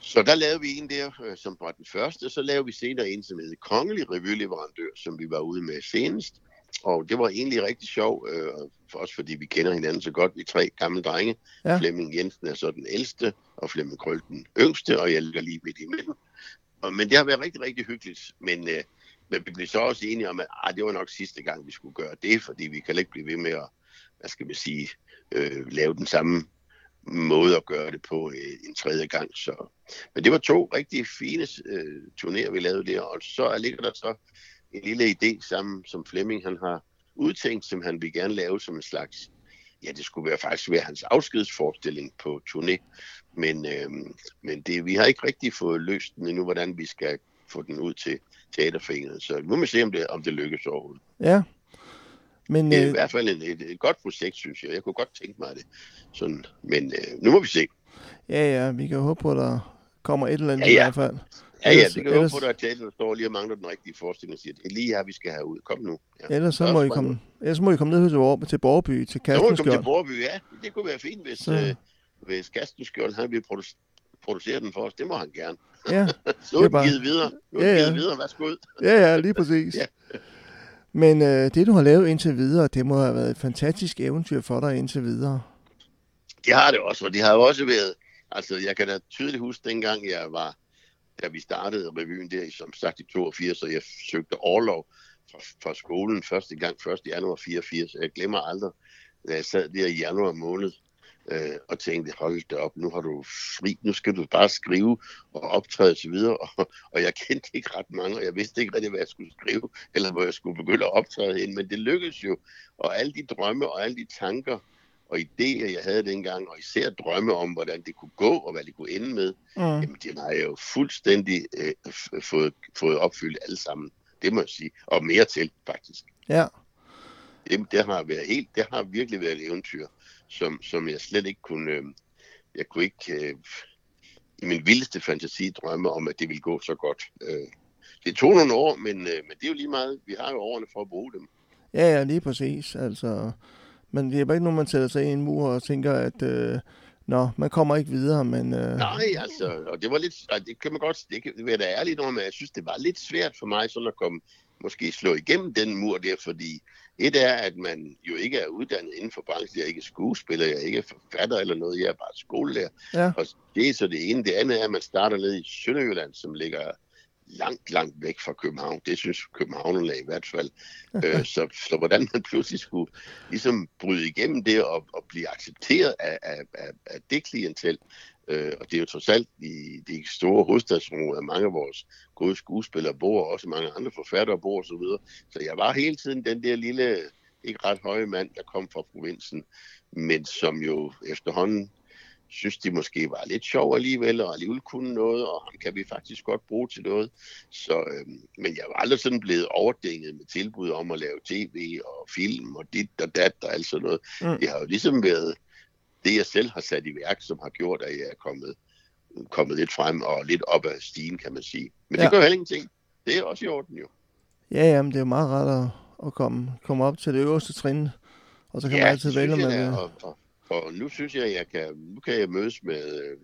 Så der lavede vi en der, øh, som var den første. Så lavede vi senere en, som hed Kongelig Revyleverandør, som vi var ude med senest. Og det var egentlig rigtig sjov, øh, for os fordi vi kender hinanden så godt. Vi tre gamle drenge. Ja. Ja. Flemming Jensen er så den ældste, og Flemming Krøl den yngste, og jeg ligger lige midt i midten. Og, men det har været rigtig, rigtig hyggeligt. Men, øh, men vi blev så også enige om, at ah, det var nok sidste gang, vi skulle gøre det, fordi vi kan ikke blive ved med at, hvad skal man sige, øh, lave den samme måde at gøre det på øh, en tredje gang. Så. Men det var to rigtig fine øh, turnéer, vi lavede der, og så ligger der så en lille idé sammen, som Flemming han har udtænkt, som han vil gerne lave som en slags, ja det skulle være faktisk være hans afskedsforestilling på turné, men, øh, men det, vi har ikke rigtig fået løst den endnu, hvordan vi skal få den ud til teaterforeningen, så nu må vi se, om det, om det lykkes overhovedet. Ja. Men Det er i øh, hvert fald et, et, et godt projekt, synes jeg. Jeg kunne godt tænke mig det. Sådan, men øh, nu må vi se. ja, ja, vi kan håbe på, at der kommer et eller andet Ja, ja. i hvert fald. Ja, ja, Ellers- det kan ellers- ellers... på, at teater, der står lige og mangler den rigtige forestilling og siger, det er lige her, vi skal have ud. Kom nu. Ja. Ellers så må I komme, ellers må I komme ned til, Borg, til Borgby, til Så må vi komme til Kastenskjold. Borby, ja. Det kunne være fint, hvis, Så- øh, hvis Kastenskjold han vil produ- producere den for os. Det må han gerne. Ja, <laughs> Så er det bare- givet videre. Nu er Ja, ja. givet videre. Værsgo ja, ja, lige præcis. <laughs> Ja. Men øh, det, du har lavet indtil videre, det må have været et fantastisk eventyr for dig indtil videre. Det har det også, og det har jo også været, altså jeg kan da tydeligt huske dengang jeg var, da vi startede revyen der, i, som sagt i 82, og jeg søgte overlov fra, fra skolen første gang, 1. januar 84, jeg glemmer aldrig, da jeg sad der i januar måned, øh, og tænkte, hold da op, nu har du fri, nu skal du bare skrive og optræde osv., <laughs> og, og jeg kendte ikke ret mange, og jeg vidste ikke rigtig, hvad jeg skulle skrive, eller hvor jeg skulle begynde at optræde hen, men det lykkedes jo, og alle de drømme og alle de tanker, og idéer, jeg havde dengang, og især drømme om, hvordan det kunne gå, og hvad det kunne ende med, Mm. jamen det har jeg jo fuldstændig øh, fået, fået opfyldt alle sammen. Det må jeg sige. Og mere til, faktisk. Ja, Det, det, har, været helt, det har virkelig været et eventyr, som, som jeg slet ikke kunne... Øh, jeg kunne ikke øh, i min vildeste fantasi drømme om, at det ville gå så godt. Øh, det tog nogle år, men, øh, men det er jo lige meget. Vi har jo årene for at bruge dem. ja, ja, lige præcis. Altså, men det er bare ikke nogen, man sætter sig i en mur og tænker, at øh, nå, man kommer ikke videre, men... Øh, Nej, altså, og det var lidt, det kan man godt, det kan være da ærligt om, men jeg synes, det var lidt svært for mig sådan at komme, måske slå igennem den mur der, fordi et er, at man jo ikke er uddannet inden for branchen, jeg er ikke skuespiller, jeg er ikke forfatter eller noget, jeg er bare skolelærer. Ja. Og det er så det ene. Det andet er, at man starter ned i Sønderjylland, som ligger langt, langt væk fra København. Det synes københavnerne i hvert fald. <laughs> øh, så, så hvordan man pludselig skulle ligesom bryde igennem det og, og blive accepteret af, af, af, af det klientel. Øh, og det er jo trods alt i de store hovedstadsområder, mange af vores gode skuespillere bor, og også mange andre forfattere bor osv. Så, så jeg var hele tiden den der lille, ikke ret høje mand, der kom fra provinsen, men som jo efterhånden synes de måske var lidt sjov alligevel, og alligevel kunne noget, og ham kan vi faktisk godt bruge til noget. Så, øhm, men jeg var aldrig sådan blevet overdænget med tilbud om at lave tv og film og dit og dat og alt sådan noget. Mm. Det har jo ligesom været det, jeg selv har sat i værk, som har gjort, at jeg er kommet, kommet lidt frem og lidt op ad stigen, kan man sige. Men Ja. det gør heller ingenting. Det er også i orden jo. Ja, jamen, det er jo meget rart at, at komme, komme op til det øverste trin, og så kan man altid det vælge, vil. da, og, og, og nu synes jeg, at jeg kan, nu kan jeg mødes med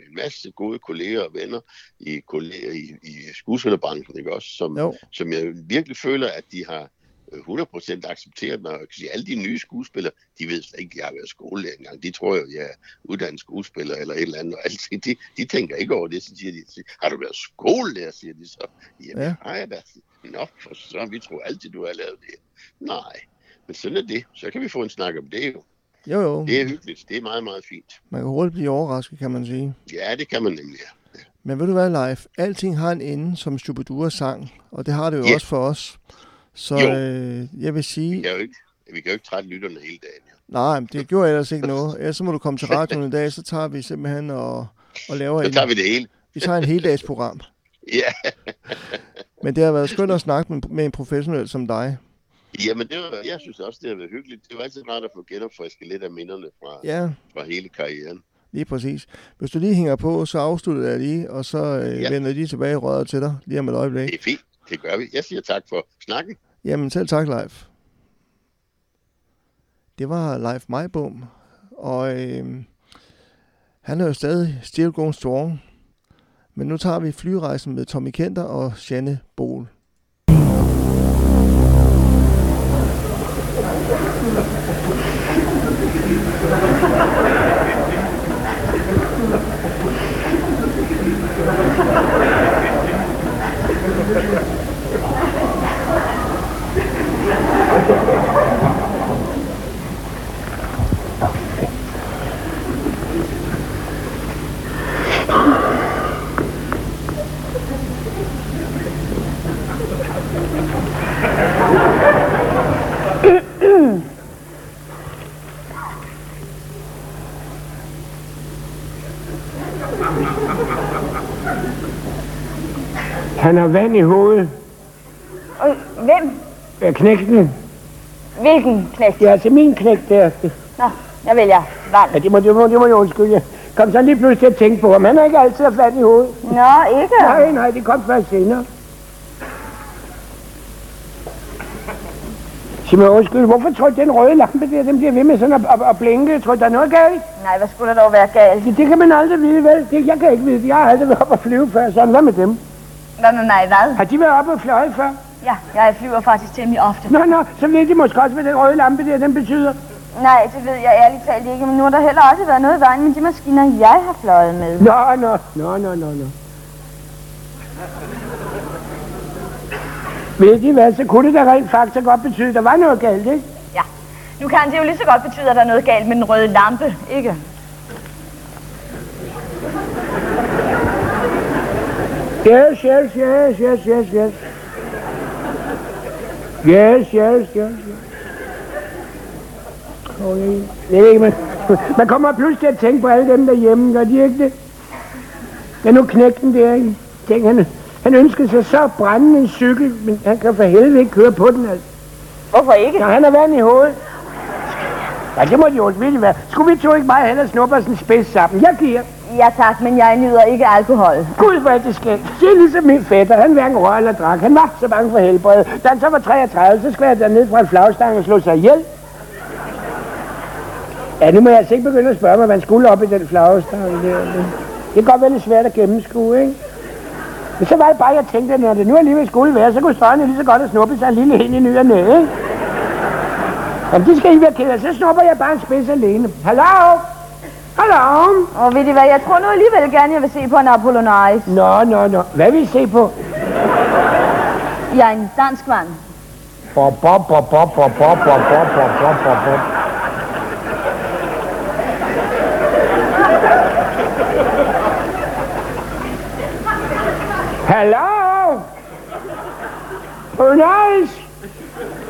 en masse gode kolleger og venner i, kolleger, i, i skuespillerbranchen, ikke også? Som, Jo, som jeg virkelig føler, at de har 100% accepteret mig. Jeg kan sige, alle de nye skuespillere, de ved slet ikke, at jeg har været skolelærer engang. De tror jo, at jeg er uddannet skuespiller eller et eller andet. Og alting. De, de tænker ikke over det. Så siger de, har du været skolelærer, siger de så. Jamen, Ja. har jeg da. Nå, for så vi tror altid, du har lavet det. Nej, men sådan er det. Så kan vi få en snak om det jo. jo, jo. Det er hyggeligt. Det er meget, meget fint. Man kan hurtigt blive overrasket, kan man sige. Ja, det kan man nemlig. Men ved du hvad, live? Alting har en ende, som Shubidua sang, og det har det jo Ja. også for os. Så Jo. øh, jeg vil sige, Vi kan jo ikke, vi kan jo ikke trætte lytterne hele dagen. Jo. nej, men det gjorde ellers ikke noget. Ellers så må du komme til <laughs> radioen i dag, så tager vi simpelthen og, og laver Så en, tager vi det hele. vi tager en heldagsprogram. <laughs> Ja, Men det har været skønt at snakke med, med en professionel som dig. Jamen, det var, jeg synes også, det har været hyggeligt. Det var altid rart at få genopfrisket lidt af minderne fra, Ja, fra hele karrieren. lige præcis. Hvis du lige hænger på, så afslutter jeg lige, og så øh, ja. Ja. vender jeg lige tilbage i røret til dig, lige om et øjeblik. Det er fint. Det gør vi. Jeg siger tak for snakken. Jamen selv tak, Leif. Det var Leif Majbom, og øh, han er jo stadig still going strong. Men nu tager vi flyrejsen med Tommy Kenter og Janne Bol. Han har vand i hovedet. Og hvem? Ja, knægten. Hvilken knægt? Ja, til min knægt der. Nå, jeg vælger vand. Ja, det må, det må, det må jeg undskylde. Kom så lige pludselig til at tænke på ham. Han har ikke altid haft vand i hovedet. Nå, ikke? Nej, nej, det kom først senere. Sig mig undskyld, hvorfor tror du, den røde lampe der, den bliver ved med sådan at, at, at blinke? Tror du, der er noget galt? Nej, hvad skulle der dog være galt? Det, det kan man aldrig vide, vel? Det, jeg kan ikke vide. Jeg har aldrig været oppe og flyve før, sådan hvad med dem? Nå, nå, nej, hvad? Har de været oppe og fløje før? Ja, jeg flyver faktisk temmelig ofte. Nå, nå, så ved de måske også, hvad den røde lampe der, den betyder. Nej, det ved jeg ærligt talt ikke, men nu har der heller også været noget i vejen med de maskiner, jeg har fløjet med. Nå, nå, nå, nå, nå, nå. Ved de hvad, så kunne det da rent faktisk godt betyde, at der var noget galt, ikke? Ja. Nu kan det jo lige så godt betyde, at der er noget galt med den røde lampe, ikke? Yes, yes, yes, yes, yes, yes. Yes, yes, yes, yes. Oh, jeg, jeg ved ikke, man, <laughs> man kommer pludselig til at tænke på alle dem derhjemme, gør de ikke det? Ja, nu knægten der, ikke? Tænk, han, han ønskede sig så brændende en cykel, men han kan for helvede ikke køre på den, altså. Hvorfor ikke? Ja, han har vand i hovedet. Ja, det må de jo virkelig være. Skulle vi to ikke bare hellere snuppe os en spids sammen? Jeg giver. Ja tak, men jeg nyder ikke alkohol. Gud, hvor er det skægt. Det er ligesom min fætter. Han hverken røg eller drak. Han var så bange for helbred. Da han så var 33, så skulle jeg ned fra en flagstang og slå sig ihjel. Ja, nu må jeg altså ikke begynde at spørge mig, hvad han skulle op i den flagstang der. Det kan godt være lidt svært at gennemskue, ikke? Men så var det bare, jeg tænkte, at når det nu alligevel skulle være, så kunne støjene lige så godt have snuppet sig en lille hen i ny og næ, ikke? Jamen, det skal I være ked af. Så snupper jeg bare en spids alene. Hallo? Hallo? Og ved I hvad, jeg tror nu alligevel gerne, jeg vil se på en Apollonais. Nå, nå, nå. Hvad vil I se på? Jeg er en dansk vand. Bop, bop, bop, bop, bop, bop, bop, bop, bop, bop, bop, bop. Hallo? Oh, nice.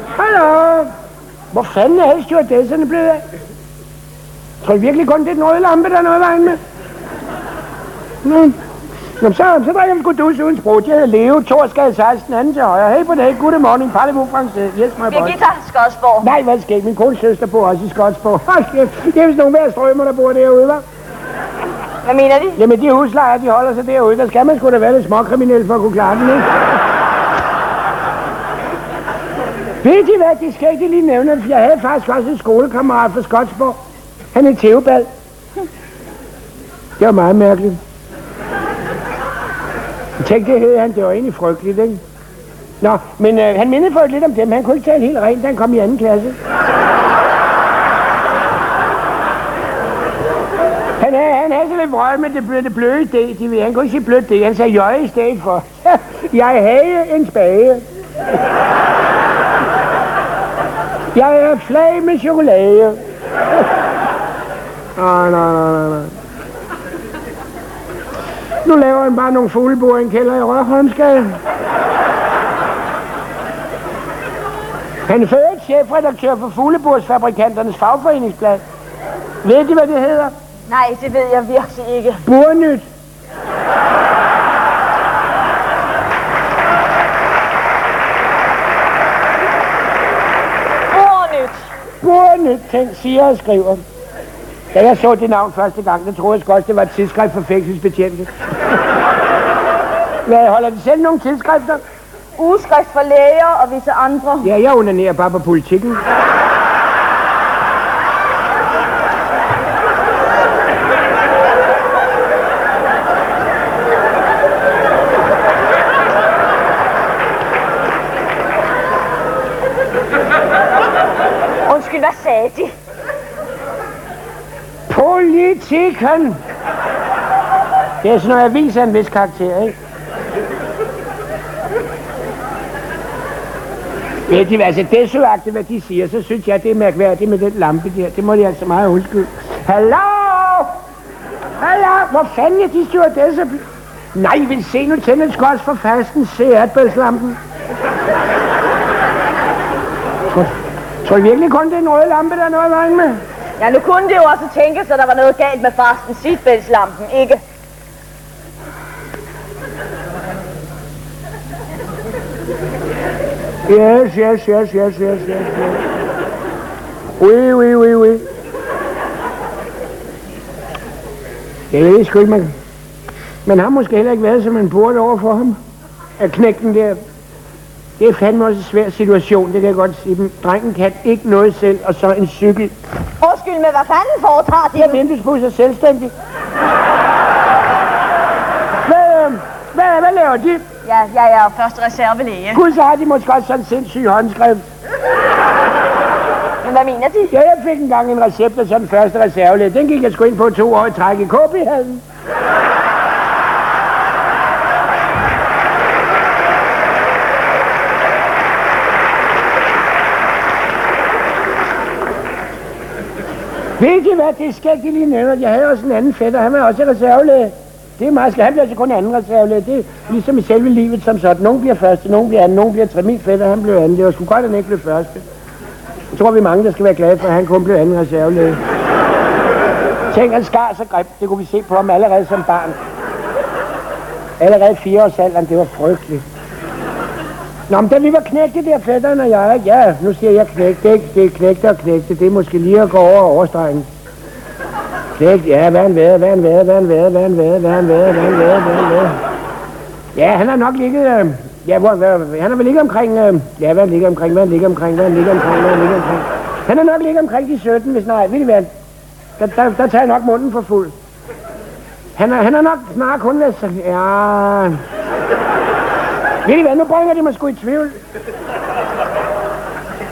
Hallo? Hvor fanden er stewardesserne blevet af? Tror I virkelig kun, det er den røde lampe, der er noget vejen med? Nå. Nå, så, så drejer jeg sgu dus uden sprog. Jeg hedder Leo, Torsgade 16, anden til højre. Hey på dag, good morning, parlez-vous français. Yes, my boy. Birgitta Skodsborg. Nej, hvad sker Min kones søster bor også i Skotsborg. Hold kæft, det er vist nogle værd strømmer, der bor derude, hva'? Hvad mener de? Jamen, de huslejer, de holder sig derude. Der skal man sgu da være lidt småkriminel for at kunne klare den, ikke? Ved de hvad, det skal ikke lige nævne, for jeg havde faktisk også en skolekammerat fra Skotsborg. Han er Theobald. Det var meget mærkeligt. Tænk, det hed han. Det var egentlig frygteligt, ikke? Nå, men øh, han mindede for lidt om dem. Han kunne ikke tale helt rent, da han kom i anden klasse. Han havde, han havde så lidt vrøg med det bløde, det bløde D. De ved, han kunne ikke sige blødt D. Han sagde jøje i stedet for. <laughs> jeg havde en spage. Jeg er flag med chokolade. <laughs> Nej, nej, nej, nej. Nu laver han bare nogle fuglebord i en kælder i Rørholmsgade. Han er født chefredaktør for Fuglebordsfabrikanternes fagforeningsblad. Ved de, hvad det hedder? Nej, det ved jeg virkelig ikke. Burnyt. Ordnyt. Burnyt, tænk, siger og skriver. Da jeg så det navn første gang, der troede jeg sgu også, det var et tidsskrift for fængselsbetjente. Hvad, holder de selv nogle tidsskrifter? Ugeskrift for læger og visse andre. Ja, jeg onanerer bare på politikken. Kan. Det er sådan noget jeg viser en vis karakter, ikke? Ved de, altså desøagtigt, hvad de siger, så synes jeg, det er mærkværdigt med den lampe der. Det må de altså meget undskylde. Hallo! Hallo! Hvor fanden er de stewardesser? Nej, vil se nu tænder skal også for fasten se atbælslampen. Tror, I virkelig kun, det er en rød lampe, der er noget vejen med? Ja, nu kunne det jo også tænkes, at der var noget galt med fasten seatbeltslampen, ikke? Yes, yes, yes, yes, yes, yes, yes. Oui, oui, oui, oui. Jeg ved sgu ikke, man... Man har måske heller ikke været, som man burde over for ham. At knækken der... Det er fandme også en svær situation, det kan jeg godt sige. Men drengen kan ikke noget selv, og så en cykel. Undskyld, men hvad fanden foretager de? Jeg vinduesbusser selvstændig. Hvad, øh, hvad, hvad laver de? Ja, jeg er første reservelæge. Gud, så har de måske også sådan en sindssyg håndskrift. Men hvad mener de? Ja, jeg fik engang en recept af sådan første reservelæge. Den gik jeg sgu ind på to år i træk i KB-hallen. Ved I hvad, det skal de lige nævne. Jeg havde også en anden fætter, han var også reservelæge. Det er meget skal. Han bliver altså kun anden reservelæge. Det er ligesom i selve livet som sådan. Nogen bliver første, nogen bliver anden, nogen bliver tre. Min fætter, han blev anden. Det var sgu godt, at han ikke blev første. Jeg tror, vi er mange, der skal være glade for, at han kun blev anden reservelæge. Tænk, han skar så grimt. Det kunne vi se på ham allerede som barn. Allerede fire års alderen, det var frygteligt. Nå, men da vi var knægte der, fætteren og jeg, ja, nu siger jeg knægte, ikke? Det er knægte og knægte, det er måske lige at gå over overstregen. Knægte, ja, hvad han været, hvad han været, hvad han været, hvad han været, hvad han været, hvad han været, hvad han været. Ja, han har nok ligget, øh, ja, hvor, hvad, han har vel ligget omkring, øh, ja, hvad han ligger omkring, hvad han ligger omkring, hvad han ligger omkring, hvad han ligger omkring. Han har nok ligget omkring de 17, hvis nej, ved I hvad, der, der, der tager jeg nok munden for fuld. Han har, han har nok snart kun været ja... Ved I hvad, nu bringer de mig sgu i tvivl.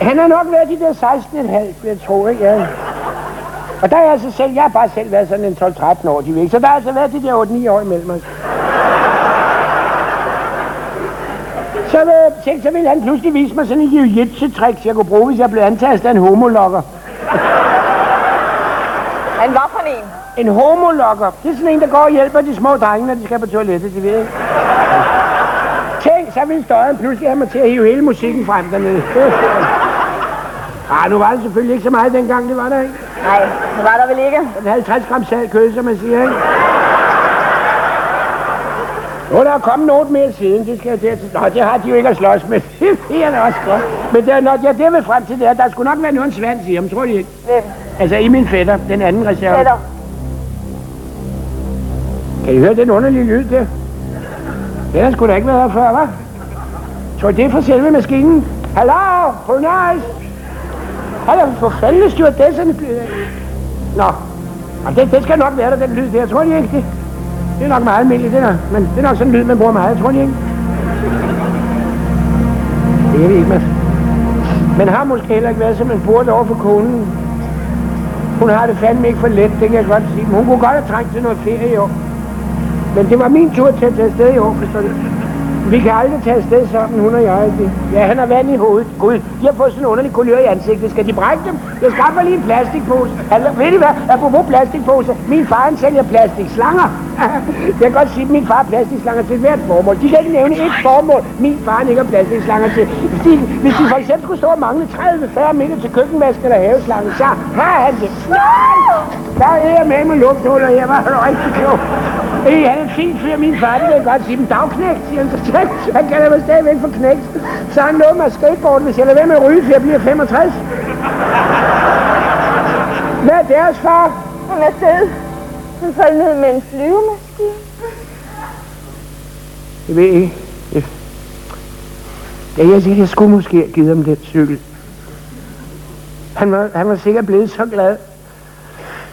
Han har nok været de der 16,5, jeg tror, ikke? Ja. Og der er altså selv, jeg har bare selv været sådan en 12-13 år, de ved ikke. Så der har altså været de der 8-9 år imellem os. Så, øh, tænk, så ville han pludselig vise mig sådan en jiu-jitsu-tricks, jeg kunne bruge, hvis jeg blev antastet af en homolokker. Han var for en. En homolokker, det er sådan en, der går og hjælper de små drenge, når de skal på toilettet, de ved ikke. Så ville støjen pludselig have mig til at hive hele musikken frem dernede. <laughs> Ah, nu var det selvfølgelig ikke så meget dengang, det var der ikke. Nej, det var der vel ikke. Den 50 gram salt kød, som man siger, ikke? Nu er der kommet noget mere siden, det skal jeg til. Nå, det har de jo ikke at slås med. <laughs> Det er da også godt. Men der, når jeg der vil frem til det her, der skulle nok være noget en svans i ham, tror de ikke? Hvem? Altså i min fætter, den anden reserve. Fætter. Kan I høre den underlige lyd der? Den har sgu da ikke været her før, hva'? Så det er fra selve maskinen? Hallo, nice. Hallo, for fanden stewardesserne blevet af? Nå, Jamen, det, det skal nok være der, den lyd der, tror I ikke det? Det er nok meget almindeligt, det der. Men det er nok sådan en lyd, man bruger meget, tror jeg ikke? Det er vi ikke, man. Men har måske heller ikke været, som man burde over for konen. Hun har det fandme ikke for let, det kan jeg godt sige. Men hun kunne godt have trængt til noget ferie i år. Men det var min tur til at tage afsted i år, forstår du? Vi kan aldrig tage afsted sammen, hun og jeg. Det. Ja, han har vand i hovedet. Gud, de har fået sådan en underlig kulør i ansigtet. Skal de brække dem? Jeg skaffer lige en plastikpose. Altså, ved I hvad? Apropos plastikpose. Min far, han sælger plastikslanger. <laughs> jeg kan godt sige, at min far plastikslanger til hvert formål. De kan ikke nævne et formål, min far ikke har plastikslanger til. Hvis de, hvis de for eksempel skulle stå og mangle 30-40 meter til køkkenvask eller haveslange, så har han det. Der er jeg med med lufthuller, jeg var rigtig klog. Øh, han er en fin fyr, min far, det vil jeg godt sige. Men dagknægt, siger han så. Han kalder mig stadigvæk for knægt. Så han nåede mig skateboard, hvis jeg lader være med at ryge, for jeg bliver 65. Hvad er deres far? Han er sød. Han faldt ned med en flyvemaskine. Jeg ved ikke. Jeg... Ja, jeg siger, jeg skulle måske have givet ham den cykel. Han var, han var sikkert blevet så glad.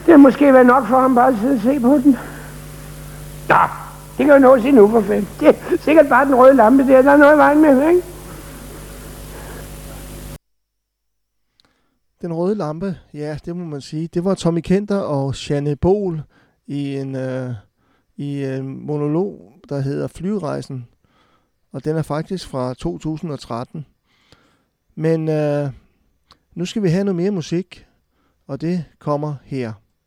Det har måske været nok for ham bare at sidde og se på den. Nå, det kan jo nå sig nu for fanden. Det er sikkert bare den røde lampe der, der er noget i vejen med, ikke? Den røde lampe, ja, det må man sige. Det var Tommy Kenter og Janne Bol i en, øh, i en monolog, der hedder Flyrejsen. Og den er faktisk fra 2013. Men øh, nu skal vi have noget mere musik, og det kommer her.